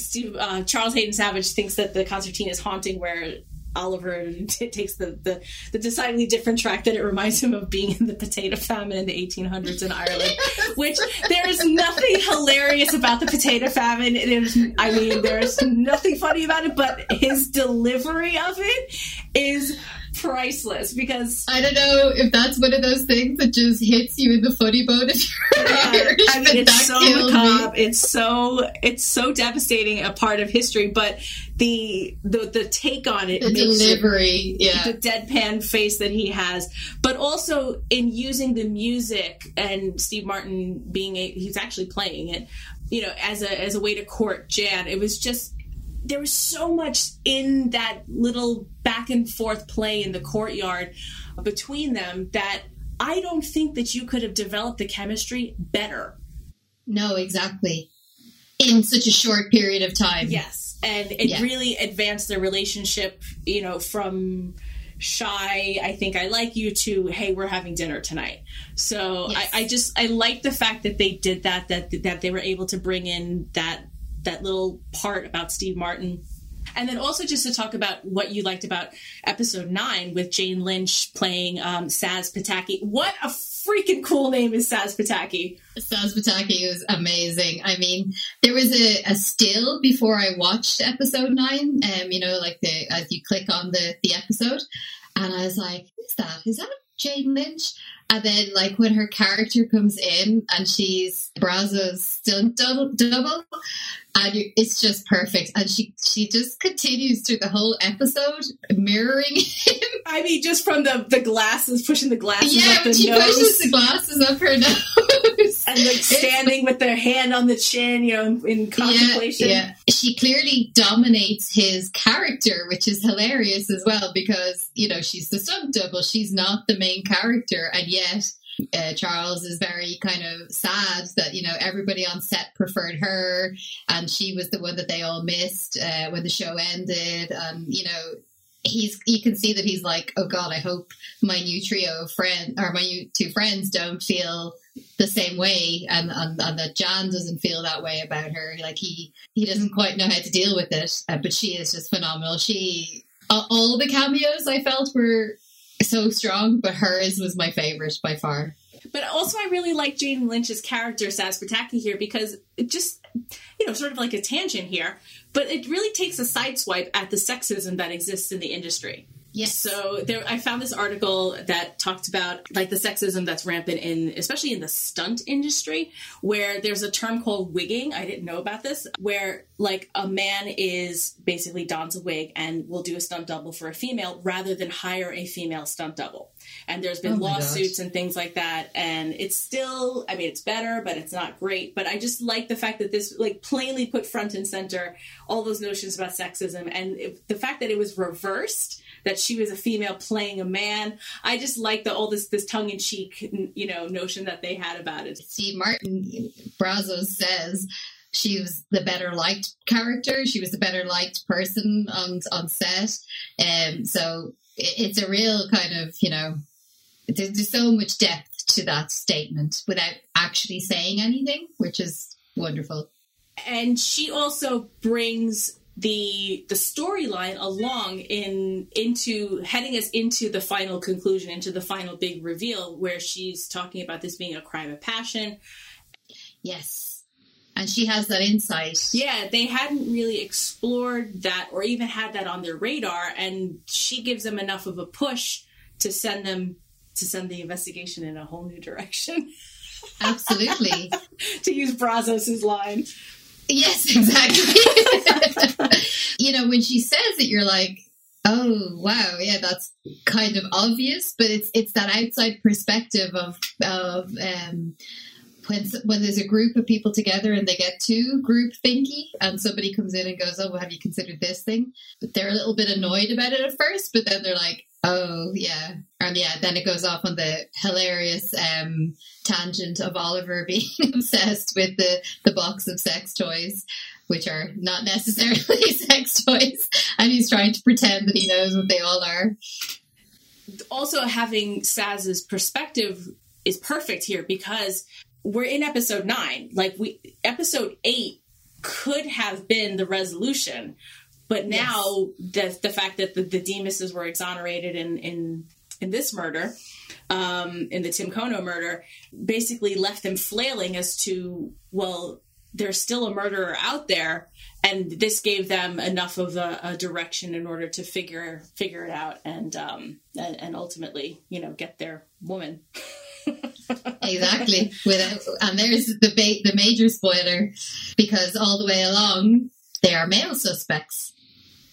Steve, uh, Charles Haden Savage thinks that the concertina is haunting where Oliver t- takes the, the, the decidedly different track that it reminds him of being in the potato famine in the 1800s in Ireland. Which there is nothing hilarious about the potato famine. There's, I mean, there's nothing funny about it, but his delivery of it is priceless because I don't know if that's one of those things that just hits you in the funny bone if you're yeah, Irish. I mean, it's so macabre. Me. It's so it's so devastating a part of history, but the the the take on it, the delivery, it, yeah, the deadpan face that he has, but also in using the music and Steve Martin being a he's actually playing it, you know, as a as a way to court Jan. It was just there was so much in that little back and forth play in the courtyard between them that I don't think that you could have developed the chemistry better. No, exactly. In such a short period of time. Yes. And it yeah. really advanced their relationship, you know, from shy i think i like you to hey we're having dinner tonight so Yes. I, I just i like the fact that they did that that that they were able to bring in that that little part about steve martin and then also just to talk about what you liked about episode nine with Jane Lynch playing um, Saz Pataki. What a freaking cool name is Saz Pataki. Saz Pataki was amazing. I mean, there was a, a still before I watched episode nine. Um, you know, like the as you click on the the episode, and I was like, "Who's that? Is that Jane Lynch?" And then, like when her character comes in and she's Brazzo's stunt double, double and you, it's just perfect. And she she just continues through the whole episode mirroring him. I mean, just from the the glasses, pushing the glasses Yeah, up the she nose. pushes the glasses up her nose. And like standing with their hand on the chin, you know, in, in contemplation. Yeah, yeah. She clearly dominates his character, which is hilarious as well because, you know, she's the stunt double. She's not the main character. And yet, uh, Charles is very kind of sad that, you know, everybody on set preferred her and she was the one that they all missed uh, when the show ended. And, you know, he's you can see that he's like oh god i hope my new trio of friend or my new two friends don't feel the same way and, and, and that jan doesn't feel that way about her. Like he he doesn't quite know how to deal with it uh, but she is just phenomenal. She all, all the cameos i felt were so strong but hers was my favorite by far. But also, I really like Jane Lynch's character, Saz Pataki, here because it just, you know, sort of like a tangent here, but it really takes a sideswipe at the sexism that exists in the industry. Yes So there, I found this article that talked about like the sexism that's rampant in, especially in the stunt industry, where there's a term called wigging. I didn't know about this, where like a man is basically dons a wig and will do a stunt double for a female rather than hire a female stunt double. And there's been Oh lawsuits gosh. and things like that, and it's still, I mean, it's better, but it's not great. But I just like the fact that this like plainly put front and center all those notions about sexism, and if, the fact that it was reversed that she was a female playing a man. I just like the all this this tongue in cheek you know notion that they had about it. Steve Martin, Brazzos says she was the better liked character. She was the better liked person on on set. Um, so it- it's a real kind of you know, there's, there's so much depth to that statement without actually saying anything, which is wonderful. And she also brings the the storyline along in into heading us into the final conclusion into the final big reveal where she's talking about this being a crime of passion Yes, and she has that insight. Yeah, they hadn't really explored that or even had that on their radar, and she gives them enough of a push to send them to send the investigation in a whole new direction. Absolutely. to use Brazzos's line. Yes, exactly. you know, when she says it, you're like, oh wow, yeah, that's kind of obvious, but it's it's that outside perspective of of um, when when there's a group of people together and they get too group thinky, and somebody comes in and goes, oh, well, have you considered this thing? But they're a little bit annoyed about it at first, but then they're like. Oh yeah, and yeah. Then it goes off on the hilarious um, tangent of Oliver being obsessed with the the box of sex toys, which are not necessarily sex toys, and he's trying to pretend that he knows what they all are. Also, having Saz's perspective is perfect here because we're in episode nine. Like we, episode eight could have been the resolution, but now the the fact that the, the Dimases were exonerated in in in this murder, um, in the Tim Kono murder, basically left them flailing as to well, there's still a murderer out there, and this gave them enough of a, a direction in order to figure figure it out and um, and, and ultimately, you know, get their woman. Exactly. With and there's the ba- the major spoiler because all the way along they are male suspects.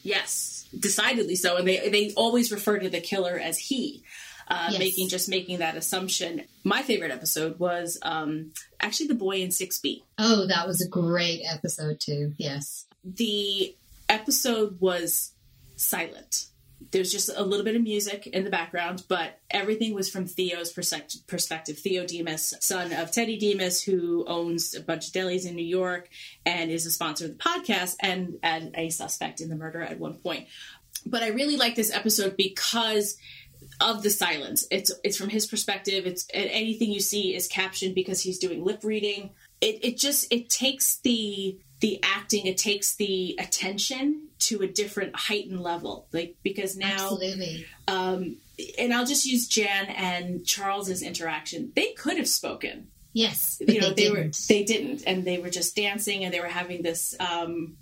Yes, decidedly so, and they they always refer to the killer as he. Uh, Yes. Making just making that assumption. My favorite episode was um, actually the boy in six B. Oh, that was a great episode too. Yes. the episode was silent. There's just a little bit of music in the background, but everything was from Theo's perspective. Theo Dimas, son of Teddy Dimas, who owns a bunch of delis in New York and is a sponsor of the podcast and, and a suspect in the murder at one point. but I really like this episode because of the silence. It's it's from his perspective. It's anything you see is captioned because he's doing lip reading. It it just it takes the the acting, it takes the attention to a different heightened level. Like because now um and I'll just use Jan and Charles's interaction. They could have spoken. Yes, You know, they, they, were didn't. they didn't and they were just dancing and they were having this um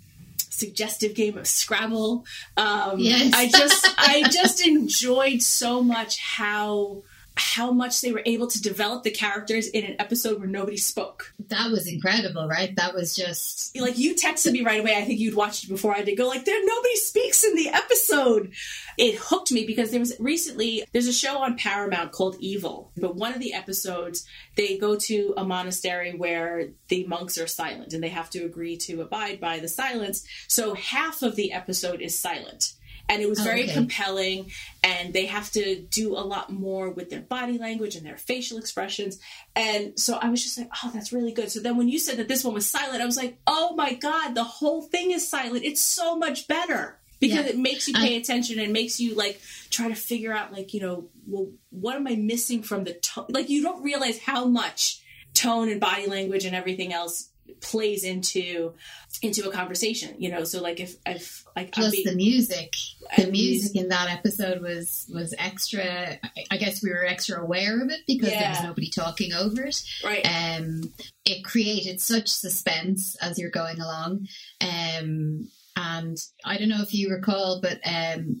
suggestive game of Scrabble. Um Yes. I just I just enjoyed so much how how much they were able to develop the characters in an episode where nobody spoke. that was incredible, right? That was just Like you texted me right away. I think you'd watched it before I did. Go like there nobody speaks in the episode. It hooked me because there was recently there's a show on Paramount called Evil. But one of the episodes they go to a monastery where the monks are silent and they have to agree to abide by the silence. So half of the episode is silent. And it was Oh, very okay. compelling, and they have to do a lot more with their body language and their facial expressions. And so I was just like, oh, that's really good. So then when you said that this one was silent, I was like, oh my God, the whole thing is silent. It's so much better because Yeah. it makes you pay attention and makes you like try to figure out, like, you know, well, what am I missing from the tone? Like, you don't realize how much tone and body language and everything else plays into into a conversation you know so like if if like plus be- the music. The music in that episode was was extra. I- guess we were extra aware of it because there was nobody talking over it. right Um, it created such suspense as you're going along. Um, and I don't know if you recall, but um,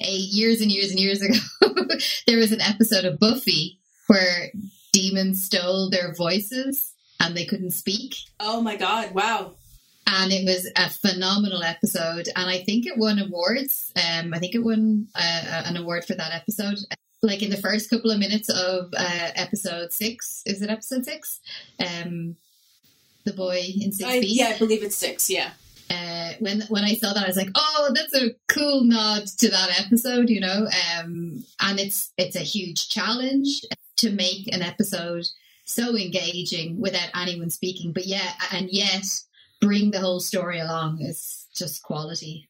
a, years and years and years ago, there was an episode of Buffy where demons stole their voices and they couldn't speak. oh my god wow And it was a phenomenal episode, and I think it won awards. Um, I think it won uh, an award for that episode. Like in the first couple of minutes of uh, episode six, is it episode six? Um, the boy in six I, yeah i believe it's six yeah Uh, when when I saw that, I was like, "Oh, that's a cool nod to that episode," you know. Um, and it's it's a huge challenge to make an episode so engaging without anyone speaking, but yeah, and yet bring the whole story along is just quality,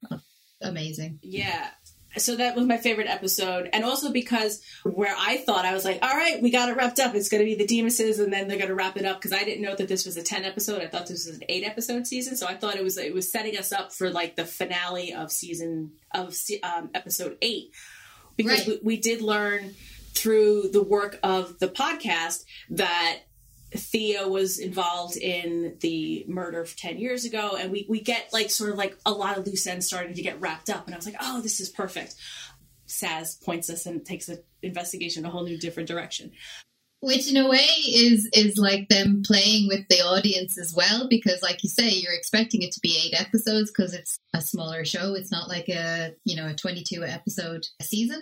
amazing. Yeah. So that was my favorite episode. And also because where I thought I was like, all right, we got it wrapped up. It's going to be the Dimases and then they're going to wrap it up because I didn't know that this was a 10 episode. I thought this was an 8 episode season. So I thought it was it was setting us up for like the finale of season of um, episode 8 because Right. we, we did learn through the work of the podcast that Theo was involved in the murder 10 years ago, and we, we get like sort of like a lot of loose ends starting to get wrapped up. And I was like, oh, this is perfect. Saz points us and takes the investigation a whole new different direction. Which in a way is is like them playing with the audience as well, because like you say, you're expecting it to be eight episodes because it's a smaller show. It's not like a you know a 22 episode season,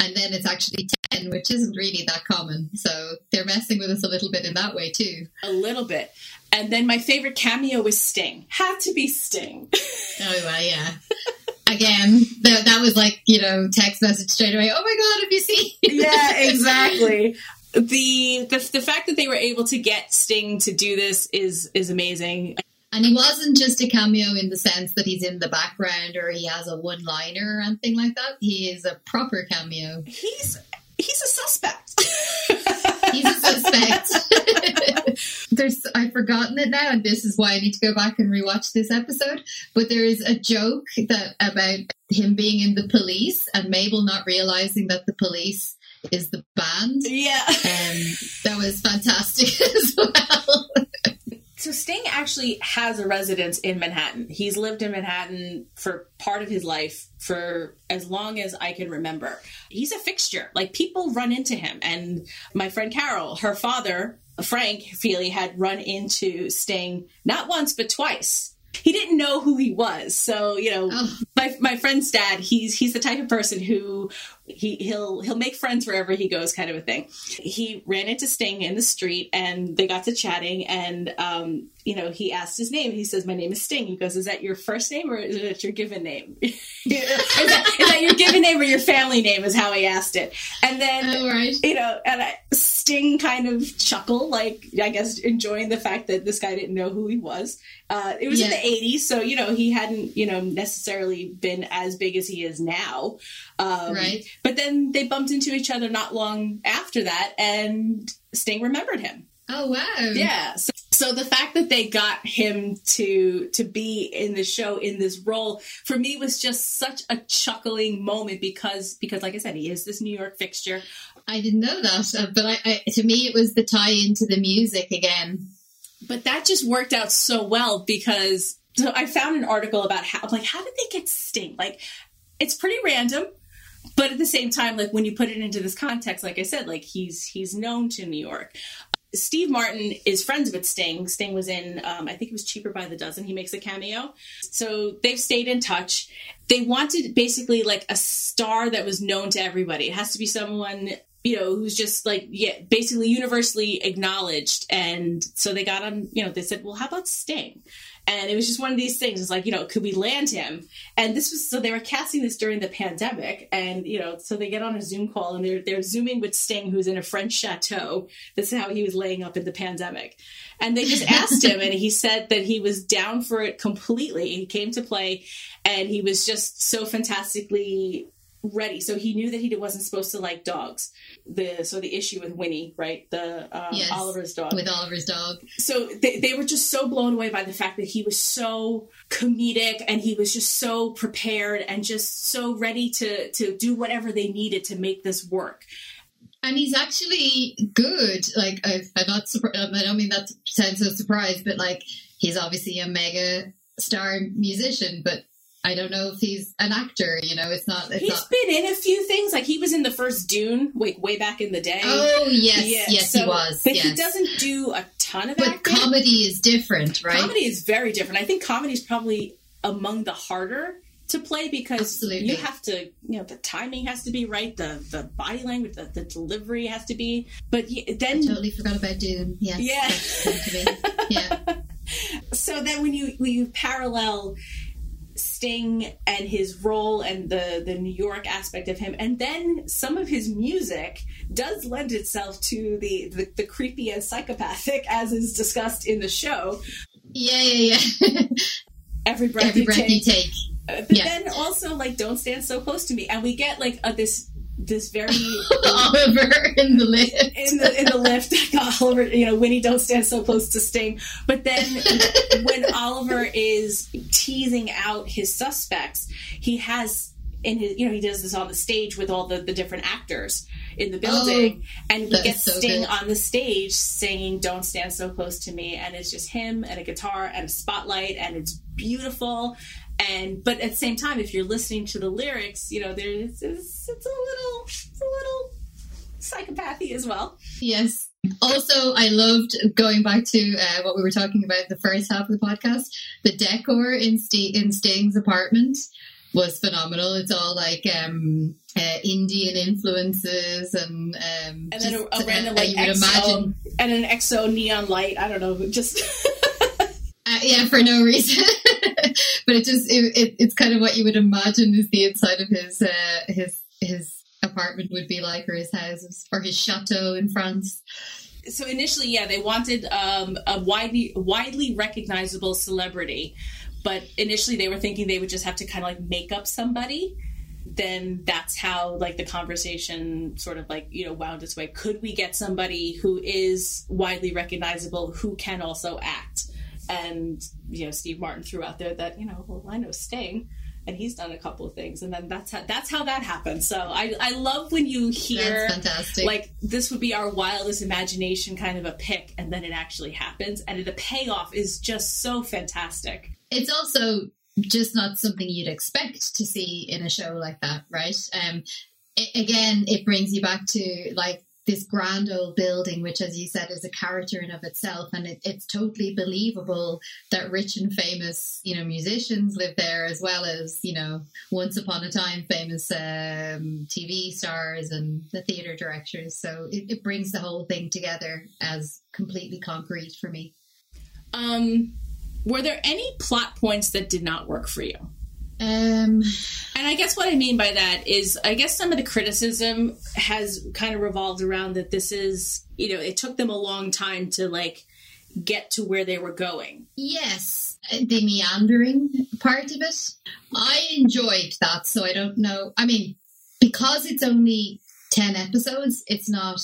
and then it's actually 10, which isn't really that common. So they're messing with us a little bit in that way too. A little bit. And then my favorite cameo was Sting. Had to be Sting. Oh well, yeah. Again, that, that was like you know text message straight away. Oh my god, have you seen? yeah, exactly. The, the the fact that they were able to get Sting to do this is is amazing. And he wasn't just a cameo in the sense that he's in the background or he has a one liner or anything like that. He is a proper cameo. He's he's a suspect. He's a suspect. There's I've forgotten it now, and this is why I need to go back and rewatch this episode. But there is a joke that about him being in the police and Mabel not realizing that the police is the band. yeah. Um, that was fantastic as well. So Sting actually has a residence in Manhattan. He's lived in Manhattan for part of his life for as long as I can remember. He's a fixture. Like people run into him. And my friend Carol, her father, Frank Feely, had run into Sting not once but twice. He didn't know who he was. So, you know, Oh. my my friend's dad, he's he's the type of person who he he'll he'll make friends wherever he goes, kind of a thing. He ran into Sting in the street, and they got to chatting, and um, you know, he asked his name. He says, "My name is Sting." He goes, "Is that your first name or is it your given name? is, that, is that your given name or your family name?" Is how he asked it, and then All right. you know, and I, Sting kind of chuckle, like I guess enjoying the fact that this guy didn't know who he was. Uh, it was in the '80s, so you know he hadn't, you know, necessarily been as big as he is now. Um, Right. But then they bumped into each other not long after that, and Sting remembered him. Oh wow. Yeah. So, so the fact that they got him to to be in the show in this role for me was just such a chuckling moment because because like I said, he is this New York fixture. I didn't know that, but I, I to me it was the tie into the music again. But that just worked out so well because so I found an article about how like how did they get Sting? Like it's pretty random. But at the same time, like when you put it into this context, like I said, like he's he's known to New York. Steve Martin is friends with Sting. Sting was in, um, I think it was Cheaper by the Dozen. He makes a cameo. So they've stayed in touch. They wanted basically like a star that was known to everybody. It has to be someone, you know, who's just like, yeah, basically universally acknowledged. And so they got on, you know, they said, well, how about Sting? And it was just one of these things. It's like, you know, could we land him? And this was so they were casting this during the pandemic, and you know, so they get on a Zoom call and they're they're zooming with Sting, who's in a French chateau. This is how he was laying up in the pandemic. And they just asked him, and he said that he was down for it completely. He came to play, and he was just so fantastically ready. So he knew that he wasn't supposed to like dogs. The so the issue with Winnie, right? The um, Yes. Oliver's dog with Oliver's dog. so they, they were just so blown away by the fact that he was so comedic and he was just so prepared and just so ready to to do whatever they needed to make this work And he's actually good. Like I, I'm not surprised. I don't mean that to sound so surprised, but like he's obviously a mega star musician, but I don't know if he's an actor. You know, it's not. It's he's not. been in a few things like he was in the first dune like way back in the day Oh yes, Yeah, yes, so- he was. but yes. he doesn't do a ton of But acting comedy is different, right? comedy is very different i think comedy is probably among the harder to play because Absolutely. you have to you know the timing has to be right the the body language the, the delivery has to be but then Totally forgot about Dune. Yes, Yeah. that's going to be. Yeah, so then when you when you parallel Sting and his role and the the New York aspect of him, and then some of his music does lend itself to the the, the creepy and psychopathic, as is discussed in the show. yeah, yeah, yeah. Every breath, Every you, breath take. you take. Uh, But yeah. then also like don't stand so close to me, and we get like a, this this very Oliver in the lift. in the in the lift. Oliver, you know, Winnie, don't stand so close to Sting. But then when Oliver is teasing out his suspects, he has in his, you know, he does this on the stage with all the, the different actors in the building, oh, and he gets so Sting good. on the stage singing "Don't Stand So Close to Me," and it's just him and a guitar and a spotlight, and it's beautiful. And but at the same time, if you're listening to the lyrics, you know, there's it's, it's a little it's a little psychopathy as well. Yes. Also, I loved going back to uh, what we were talking about the first half of the podcast. The decor in St- in Sting's apartment was phenomenal. It's all like um, uh, Indian influences and um, and then a, just, a random uh, like you would XO imagine, and an XO neon light. I don't know, just uh, yeah, for no reason. but it just it, it, it's kind of what you would imagine is the inside of his uh, his his apartment would be like, or his house, or his chateau in France. so initially, yeah, they wanted um, a widely widely recognizable celebrity, but initially they were thinking they would just have to kind of like make up somebody. Then that's how like the conversation sort of like you know wound its way. Could we get somebody who is widely recognizable who can also act? And you know, Steve Martin threw out there that you know, well, I know Sting. And he's done a couple of things, and then that's how that's how that happened. So I, I love when you hear fantastic. like this would be our wildest imagination kind of a pick and then it actually happens and the payoff is just so fantastic it's also just not something you'd expect to see in a show like that, right? Um, a- again, it brings you back to like this grand old building, which, as you said, is a character in of itself, and it, it's totally believable that rich and famous, you know, musicians live there, as well as you know, once upon a time famous um, TV stars and the theater directors. So it, it brings the whole thing together as completely concrete for me. um were there any plot points that did not work for you Um, and i guess what i mean by that is i guess some of the criticism has kind of revolved around that this is you know it took them a long time to like get to where they were going Yes. the meandering part of it. I enjoyed that, so I don't know. I mean, because it's only 10 episodes, it's not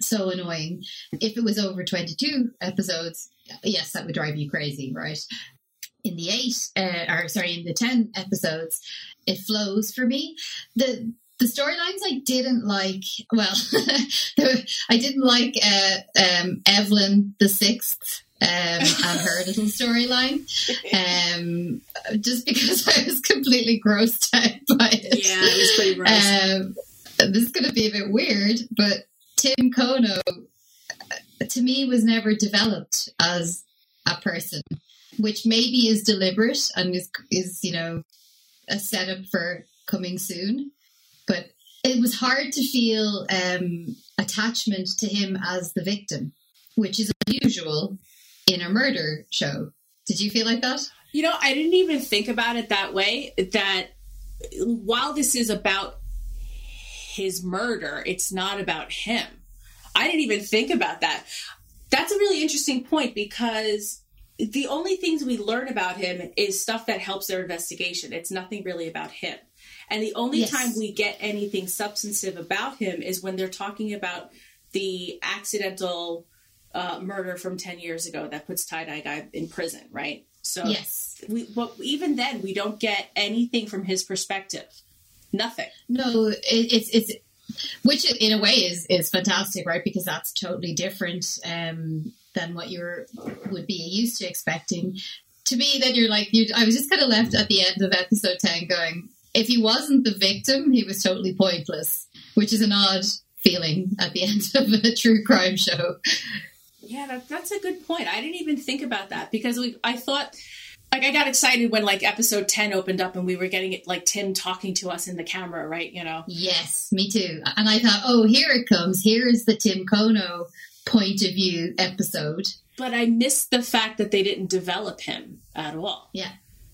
so annoying. If it was over 22 episodes, yes, that would drive you crazy, right? In the eight, uh, or sorry, in the 10 episodes, it flows for me. The the storylines I didn't like. Well, I didn't like uh, um, Evelyn the Sixth um, and her little storyline, um, just because I was completely grossed out by it. Yeah, it was pretty gross. Um, this is going to be a bit weird, but Tim Kono, to me, was never developed as a person, which maybe is deliberate and is, is you know, a setup for coming soon but it was hard to feel um, attachment to him as the victim, which is unusual in a murder show. Did you feel like that? You know, I didn't even think about it that way. That while this is about his murder, it's not about him. I didn't even think about that. That's a really interesting point because the only things we learn about him is stuff that helps their investigation. It's nothing really about him. And the only yes. time we get anything substantive about him is when they're talking about the accidental uh, murder from 10 years ago that puts tie dye guy in prison, right? So, yes. We, but even then, we don't get anything from his perspective. Nothing. No, it, it's, it's, which in a way is, is fantastic, right? Because that's totally different um, than what you would be used to expecting. To me, then you're like, you, I was just kind of left at the end of episode 10 going, if he wasn't the victim, he was totally pointless, which is an odd feeling at the end of a true crime show. Yeah, that, that's a good point. I didn't even think about that because we, I thought, like, I got excited when like episode ten opened up and we were getting it like Tim talking to us in the camera, right? You know. Yes, me too. And I thought, oh, here it comes. Here is the Tim Kono point of view episode. But I missed the fact that they didn't develop him at all. Yeah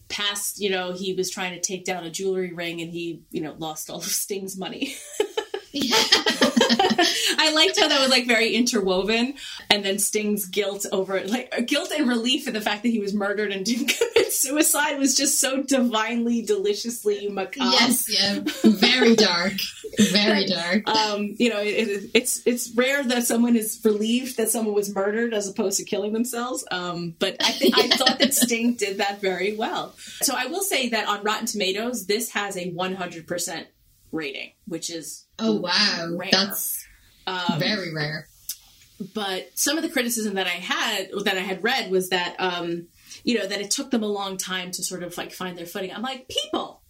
past, you know, he was trying to take down a jewelry ring and he, you know, lost all of Sting's money. I liked how that was like very interwoven, and then Sting's guilt over it, like guilt and relief in the fact that he was murdered and didn't commit suicide was just so divinely, deliciously macabre. Yes, yeah, very dark, very dark. Um, you know, it, it's it's rare that someone is relieved that someone was murdered as opposed to killing themselves. Um, but I think I thought that Sting did that very well. So I will say that on Rotten Tomatoes, this has a 100 percent rating, which is oh wow, rare. that's um, very rare. But some of the criticism that I had that I had read was that um, you know that it took them a long time to sort of like find their footing. I'm like, people,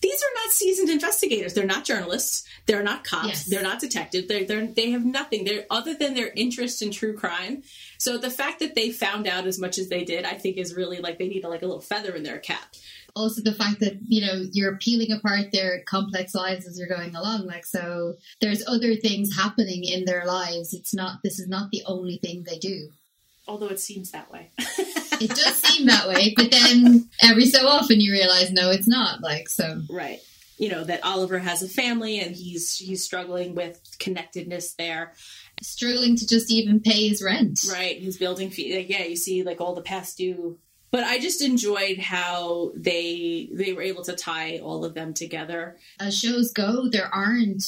these are not seasoned investigators. They're not journalists. They're not cops. Yes. They're not detectives. They're, they're, they have nothing. They're other than their interest in true crime. So the fact that they found out as much as they did, I think, is really like they need a, like a little feather in their cap also the fact that you know you're peeling apart their complex lives as you're going along like so there's other things happening in their lives. It's not this is not the only thing they do. Although it seems that way. It does seem that way but then every so often you realize no it's not like so. Right. You know that Oliver has a family and he's he's struggling with connectedness there. Struggling to just even pay his rent. Right. He's building fee- yeah you see like all the past due but I just enjoyed how they they were able to tie all of them together. As shows go, there aren't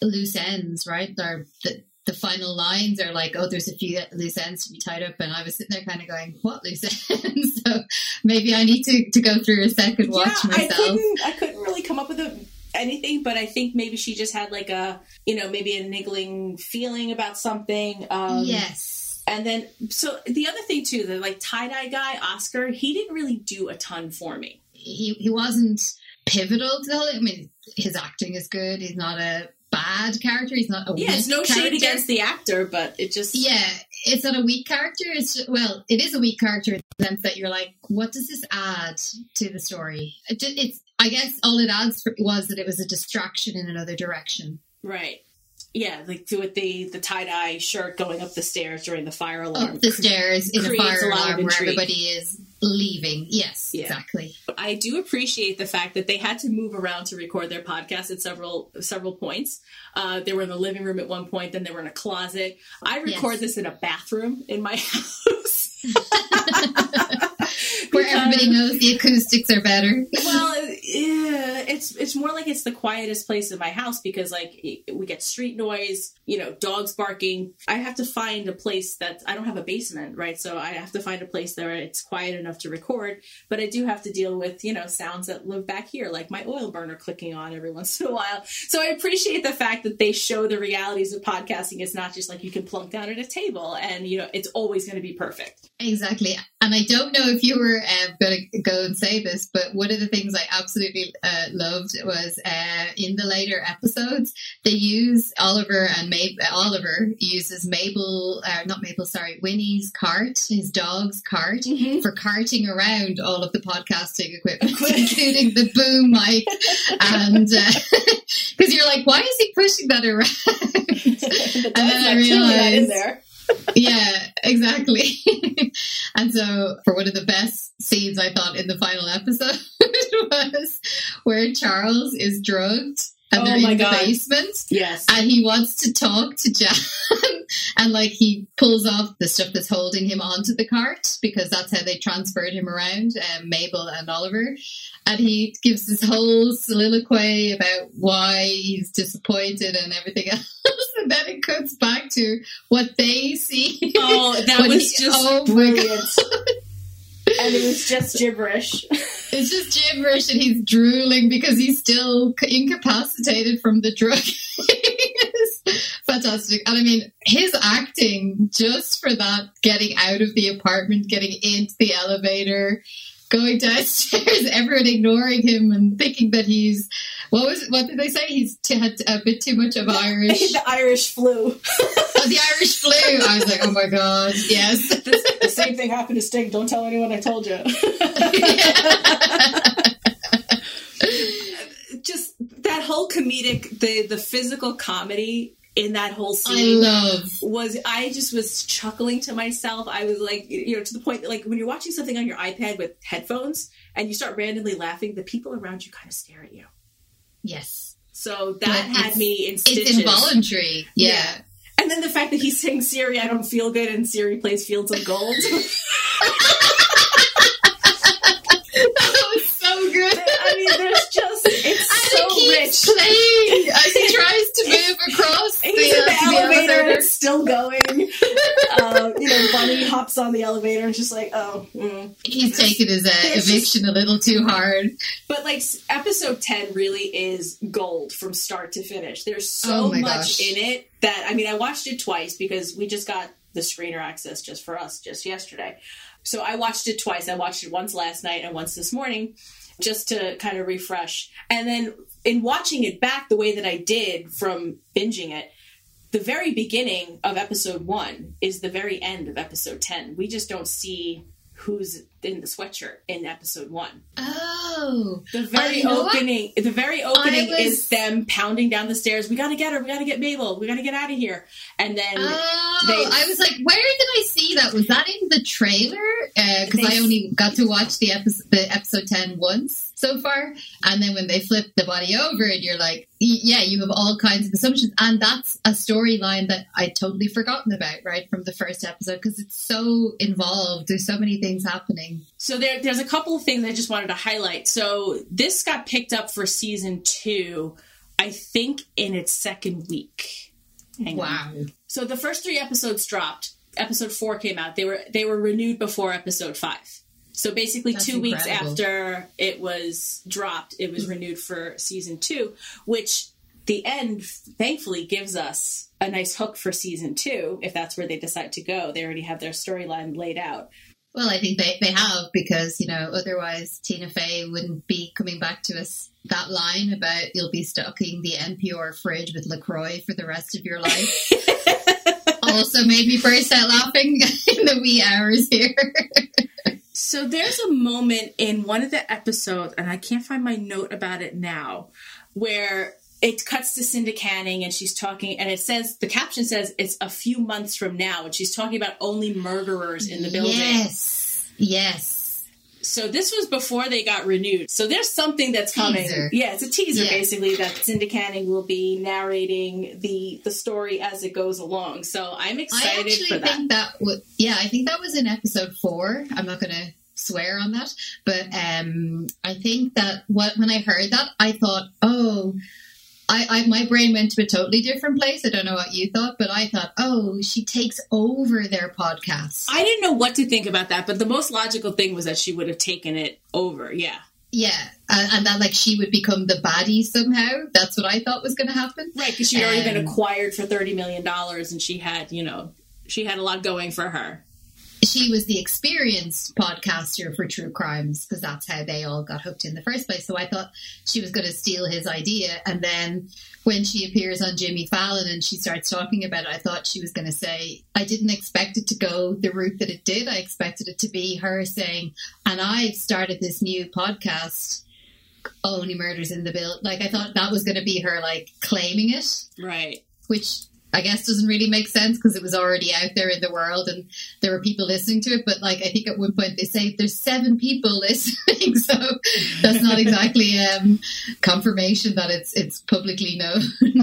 loose ends, right? There, the, the final lines are like, oh, there's a few loose ends to be tied up, and I was sitting there kind of going, what loose ends? so maybe I need to, to go through a second watch yeah, myself. I couldn't, I couldn't really come up with a anything, but I think maybe she just had like a, you know, maybe a niggling feeling about something. Um, yes and then, so the other thing too, the like tie dye guy, Oscar, he didn't really do a ton for me. He he wasn't pivotal to the whole. I mean, his acting is good. He's not a bad character. He's not a yeah. It's no character. shade against the actor, but it just yeah, it's not a weak character. It's just, well, it is a weak character in the sense that you're like, what does this add to the story? It it's I guess all it adds was that it was a distraction in another direction. Right yeah, like with the the tie dye shirt going up the stairs during the fire alarm. Up the stairs in a fire alarm where everybody is leaving. Yes, yeah. exactly. I do appreciate the fact that they had to move around to record their podcast at several several points. Uh, they were in the living room at one point, then they were in a closet. I record yes. this in a bathroom in my house. where Everybody knows the acoustics are better. well, yeah, it's it's more like it's the quietest place in my house because like we get street noise, you know, dogs barking. I have to find a place that I don't have a basement, right? So I have to find a place where it's quiet enough to record, but I do have to deal with you know sounds that live back here, like my oil burner clicking on every once in a while. So I appreciate the fact that they show the realities of podcasting. It's not just like you can plunk down at a table and you know it's always going to be perfect. Exactly. And I don't know if you were uh, going to go and say this, but one of the things I absolutely uh, loved was uh, in the later episodes, they use Oliver and Mabel. Oliver uses Mabel, uh, not Mabel, sorry, Winnie's cart, his dog's cart, mm-hmm. for carting around all of the podcasting equipment, including the boom mic. and because uh, you're like, why is he pushing that around? and then I realized yeah, exactly. and so, for one of the best scenes I thought in the final episode was where Charles is drugged and oh they're in God. the basement. Yes. And he wants to talk to Jan. and like he pulls off the stuff that's holding him onto the cart because that's how they transferred him around, um, Mabel and Oliver. And he gives this whole soliloquy about why he's disappointed and everything else. and then it cuts back to what they see. Oh, that was he, just oh brilliant. and it was just gibberish. It's just gibberish, and he's drooling because he's still incapacitated from the drug. fantastic. And I mean, his acting just for that, getting out of the apartment, getting into the elevator, going downstairs, everyone ignoring him and thinking that he's what was what did they say? He's t- had a bit too much of Irish. the Irish flu. oh, the Irish flu. I was like, oh my god, yes. the, the same thing happened to Sting. Don't tell anyone I told you. Just that whole comedic, the the physical comedy in that whole scene I was I just was chuckling to myself. I was like, you know, to the point that like when you're watching something on your iPad with headphones and you start randomly laughing, the people around you kind of stare at you. Yes. So that had me in stitches. It's involuntary. Yeah. yeah. And then the fact that he's saying Siri, I don't feel good, and Siri plays Fields of Gold. I mean, there's just it's and so it rich. Playing as he tries to move across the, the, uh, the, elevator. elevator. It's still going. uh, you know, Bunny hops on the elevator and just like, oh, mm. he's taking his uh, eviction just, a little too hard. But like, episode ten really is gold from start to finish. There's so oh much gosh. in it that I mean, I watched it twice because we just got the screener access just for us just yesterday. So I watched it twice. I watched it once last night and once this morning just to kind of refresh. And then in watching it back the way that I did from binging it, the very beginning of episode one is the very end of episode 10. We just don't see who's in the sweatshirt in episode one. Oh, the very opening. The very opening was... is them pounding down the stairs. We got to get her. We got to get Mabel. We got to get out of here. And then oh, they... I was like, where did I see that? Was that in the trailer? Because uh, they... I only got to watch the episode, the episode ten once so far. And then when they flip the body over and you're like, yeah, you have all kinds of assumptions. And that's a storyline that I totally forgotten about, right, from the first episode because it's so involved. There's so many things happening. So there, there's a couple of things I just wanted to highlight. So this got picked up for season two, I think, in its second week. Hang wow. On. So the first three episodes dropped. Episode four came out. They were they were renewed before episode five. So basically, That's two incredible. weeks after it was dropped, it was hmm. renewed for season two, which the end thankfully gives us a nice hook for season two if that's where they decide to go. They already have their storyline laid out. Well, I think they, they have because, you know, otherwise Tina Fey wouldn't be coming back to us that line about you'll be stocking the NPR fridge with LaCroix for the rest of your life. also made me burst out laughing in the wee hours here. So there's a moment in one of the episodes, and I can't find my note about it now, where it cuts to Cinda Canning and she's talking, and it says the caption says it's a few months from now, and she's talking about only murderers in the building. Yes, yes. So this was before they got renewed. So there's something that's coming. Teaser. Yeah, it's a teaser yeah. basically that Cinda Canning will be narrating the the story as it goes along. So I'm excited I actually for that. Think that would, yeah, I think that was in episode four. I'm not going to swear on that. But um, I think that what when I heard that, I thought, oh. I, I, my brain went to a totally different place. I don't know what you thought, but I thought, oh, she takes over their podcast. I didn't know what to think about that, but the most logical thing was that she would have taken it over. Yeah. Yeah, and, and that like she would become the baddie somehow. That's what I thought was going to happen. Right, because she'd already um, been acquired for thirty million dollars, and she had, you know, she had a lot going for her she was the experienced podcaster for true crimes because that's how they all got hooked in the first place. So I thought she was going to steal his idea. And then when she appears on Jimmy Fallon and she starts talking about it, I thought she was going to say, I didn't expect it to go the route that it did. I expected it to be her saying, and I've started this new podcast. Only murders in the bill. Like I thought that was going to be her like claiming it, right? Which I guess doesn't really make sense because it was already out there in the world and there were people listening to it. But like, I think at one point they say there's seven people listening, so that's not exactly um, confirmation that it's it's publicly known.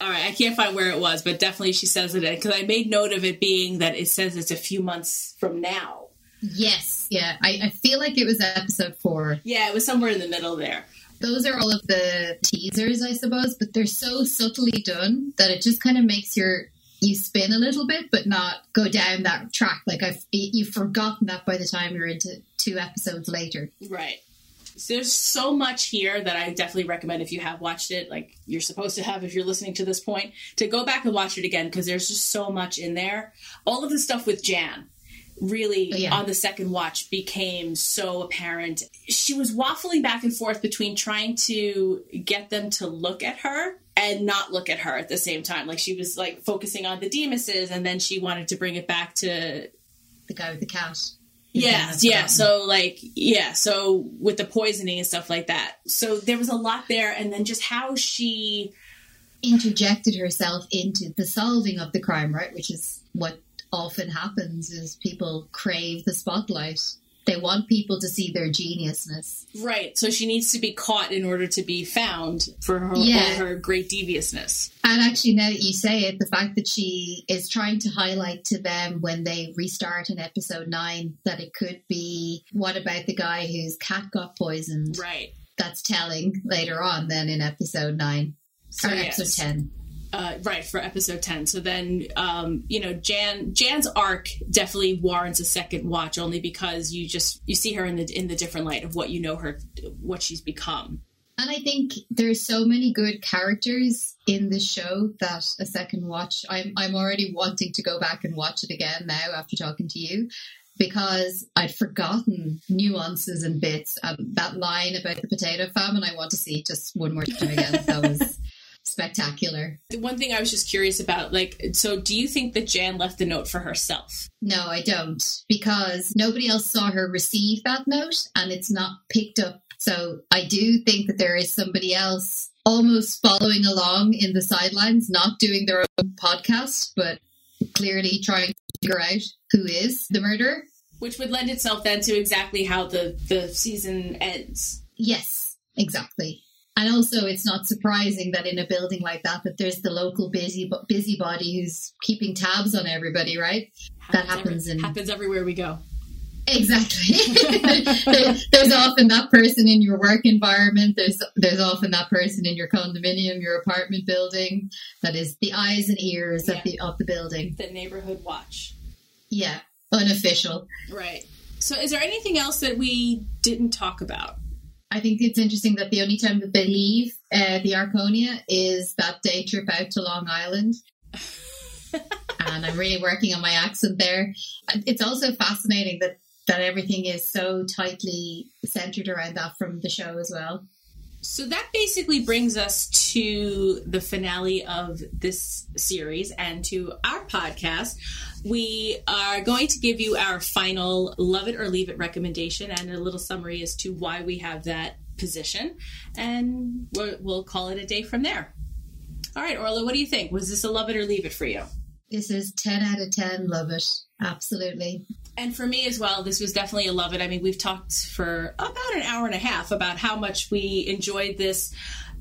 All right, I can't find where it was, but definitely she says it because I made note of it being that it says it's a few months from now. Yes, yeah, I, I feel like it was episode four. Yeah, it was somewhere in the middle there those are all of the teasers, I suppose, but they're so subtly done that it just kind of makes your you spin a little bit, but not go down that track. Like I've you've forgotten that by the time you're into two episodes later. Right. So there's so much here that I definitely recommend if you have watched it, like you're supposed to have if you're listening to this point, to go back and watch it again because there's just so much in there. All of the stuff with Jan really oh, yeah. on the second watch became so apparent. She was waffling back and forth between trying to get them to look at her and not look at her at the same time. Like she was like focusing on the Dimases and then she wanted to bring it back to the guy with the couch. Yeah, yeah. So like, yeah. So with the poisoning and stuff like that. So there was a lot there, and then just how she interjected herself into the solving of the crime, right? Which is what often happens is people crave the spotlight. They want people to see their geniusness. Right. So she needs to be caught in order to be found for her, yeah. her great deviousness. And actually, now that you say it, the fact that she is trying to highlight to them when they restart in episode nine that it could be what about the guy whose cat got poisoned? Right. That's telling later on, then in episode nine. So, or yes. episode 10 uh, right for episode 10 so then um, you know jan jan's arc definitely warrants a second watch only because you just you see her in the in the different light of what you know her what she's become and i think there's so many good characters in the show that a second watch i'm i'm already wanting to go back and watch it again now after talking to you because I'd forgotten nuances and bits. Um, that line about the potato famine, I want to see just one more time again. That was spectacular. The one thing I was just curious about, like, so do you think that Jan left the note for herself? No, I don't, because nobody else saw her receive that note and it's not picked up. So I do think that there is somebody else almost following along in the sidelines, not doing their own podcast, but clearly trying to figure out who is the murderer. Which would lend itself then to exactly how the, the season ends. Yes, exactly. And also, it's not surprising that in a building like that, that there's the local busy busybody who's keeping tabs on everybody, right? Happens that happens every, in happens everywhere we go. Exactly. there's often that person in your work environment. There's there's often that person in your condominium, your apartment building. That is the eyes and ears yeah. of the of the building. The neighborhood watch. Yeah, unofficial. Right. So, is there anything else that we didn't talk about? I think it's interesting that the only time that they leave uh, the Arconia is that day trip out to Long Island. and I'm really working on my accent there. It's also fascinating that that everything is so tightly centered around that from the show as well. So that basically brings us to the finale of this series and to our podcast. We are going to give you our final love it or leave it recommendation and a little summary as to why we have that position. And we'll call it a day from there. All right, Orla, what do you think? Was this a love it or leave it for you? This is 10 out of 10. Love it. Absolutely. And for me as well, this was definitely a love it. I mean, we've talked for about an hour and a half about how much we enjoyed this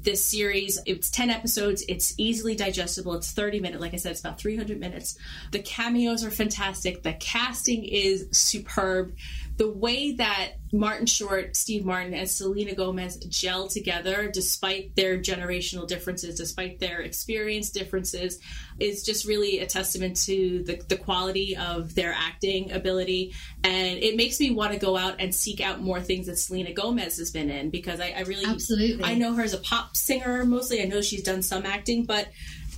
this series. It's 10 episodes. It's easily digestible. It's 30 minutes. Like I said, it's about 300 minutes. The cameos are fantastic. The casting is superb. The way that Martin Short, Steve Martin, and Selena Gomez gel together, despite their generational differences, despite their experience differences, is just really a testament to the, the quality of their acting ability. And it makes me want to go out and seek out more things that Selena Gomez has been in because I, I really, Absolutely. I know her as a pop singer mostly. I know she's done some acting, but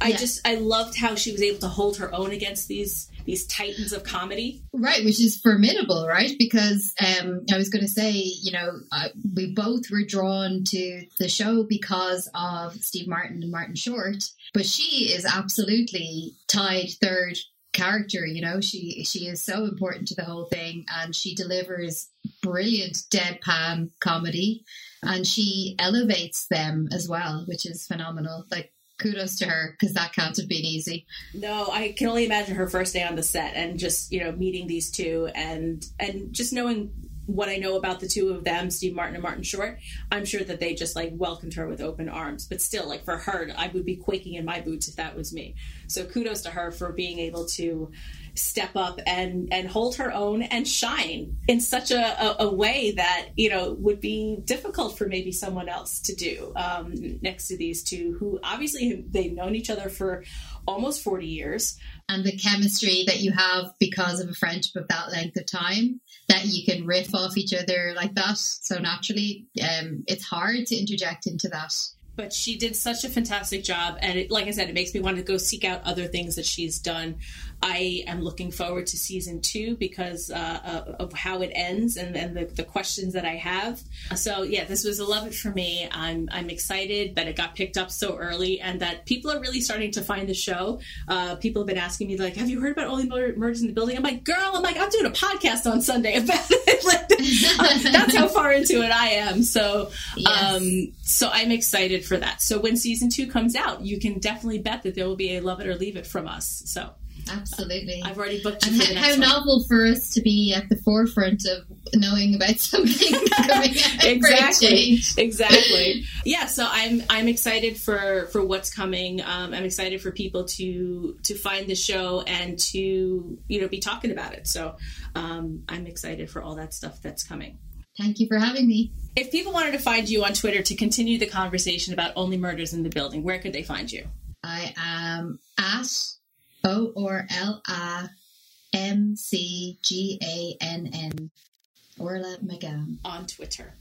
I Yeah. just I loved how she was able to hold her own against these these titans of comedy. Right, which is formidable, right? Because um, I was going to say, you know, uh, we both were drawn to the show because of Steve Martin and Martin Short, but she is absolutely tied third character. You know, she she is so important to the whole thing, and she delivers brilliant deadpan comedy, and she elevates them as well, which is phenomenal. Like. Kudos to her because that can't have been easy. No, I can only imagine her first day on the set and just you know meeting these two and and just knowing what I know about the two of them, Steve Martin and Martin Short. I'm sure that they just like welcomed her with open arms. But still, like for her, I would be quaking in my boots if that was me. So kudos to her for being able to step up and and hold her own and shine in such a, a, a way that you know would be difficult for maybe someone else to do um, next to these two who obviously they've known each other for almost 40 years. And the chemistry that you have because of a friendship of that length of time that you can riff off each other like that. So naturally um, it's hard to interject into that but she did such a fantastic job and it, like i said it makes me want to go seek out other things that she's done. I am looking forward to season two because uh, uh, of how it ends and, and the, the questions that i have. So yeah this was a love it for me. I'm i'm excited that it got picked up so early and that people are really starting to find the show. Uh, people have been asking me like have you heard about only Mur- murders in the building? I'm like girl i'm like i'm doing a podcast on sunday about it. Like, that's how far into it i am. So Yes. um so i'm excited for that. So when season two comes out you can definitely bet that there will be a love it or leave it from us. So absolutely. I've already booked you and how, how novel for us to be at the forefront of knowing about something coming out exactly. exactly. Yeah so i'm i'm excited for for what's coming. Um, i'm excited for people to to find the show and to you know be talking about it. So um, i'm excited for all that stuff that's coming thank you for having me. If people wanted to find you on twitter to continue the conversation about only murders in the building where could they find you? I am at o or l a m c g a n n. Orla mcgann on Twitter.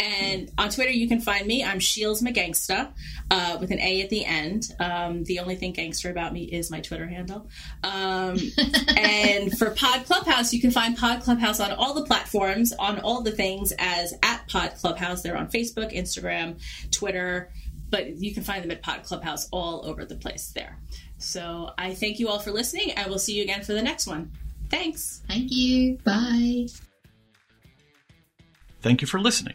And on Twitter, you can find me. I'm Shields McGangsta uh, with an A at the end. Um, the only thing gangster about me is my Twitter handle. Um, and for Pod Clubhouse, you can find Pod Clubhouse on all the platforms, on all the things as at Pod Clubhouse. They're on Facebook, Instagram, Twitter, but you can find them at Pod Clubhouse all over the place there. So I thank you all for listening. I will see you again for the next one. Thanks. Thank you. Bye. Thank you for listening.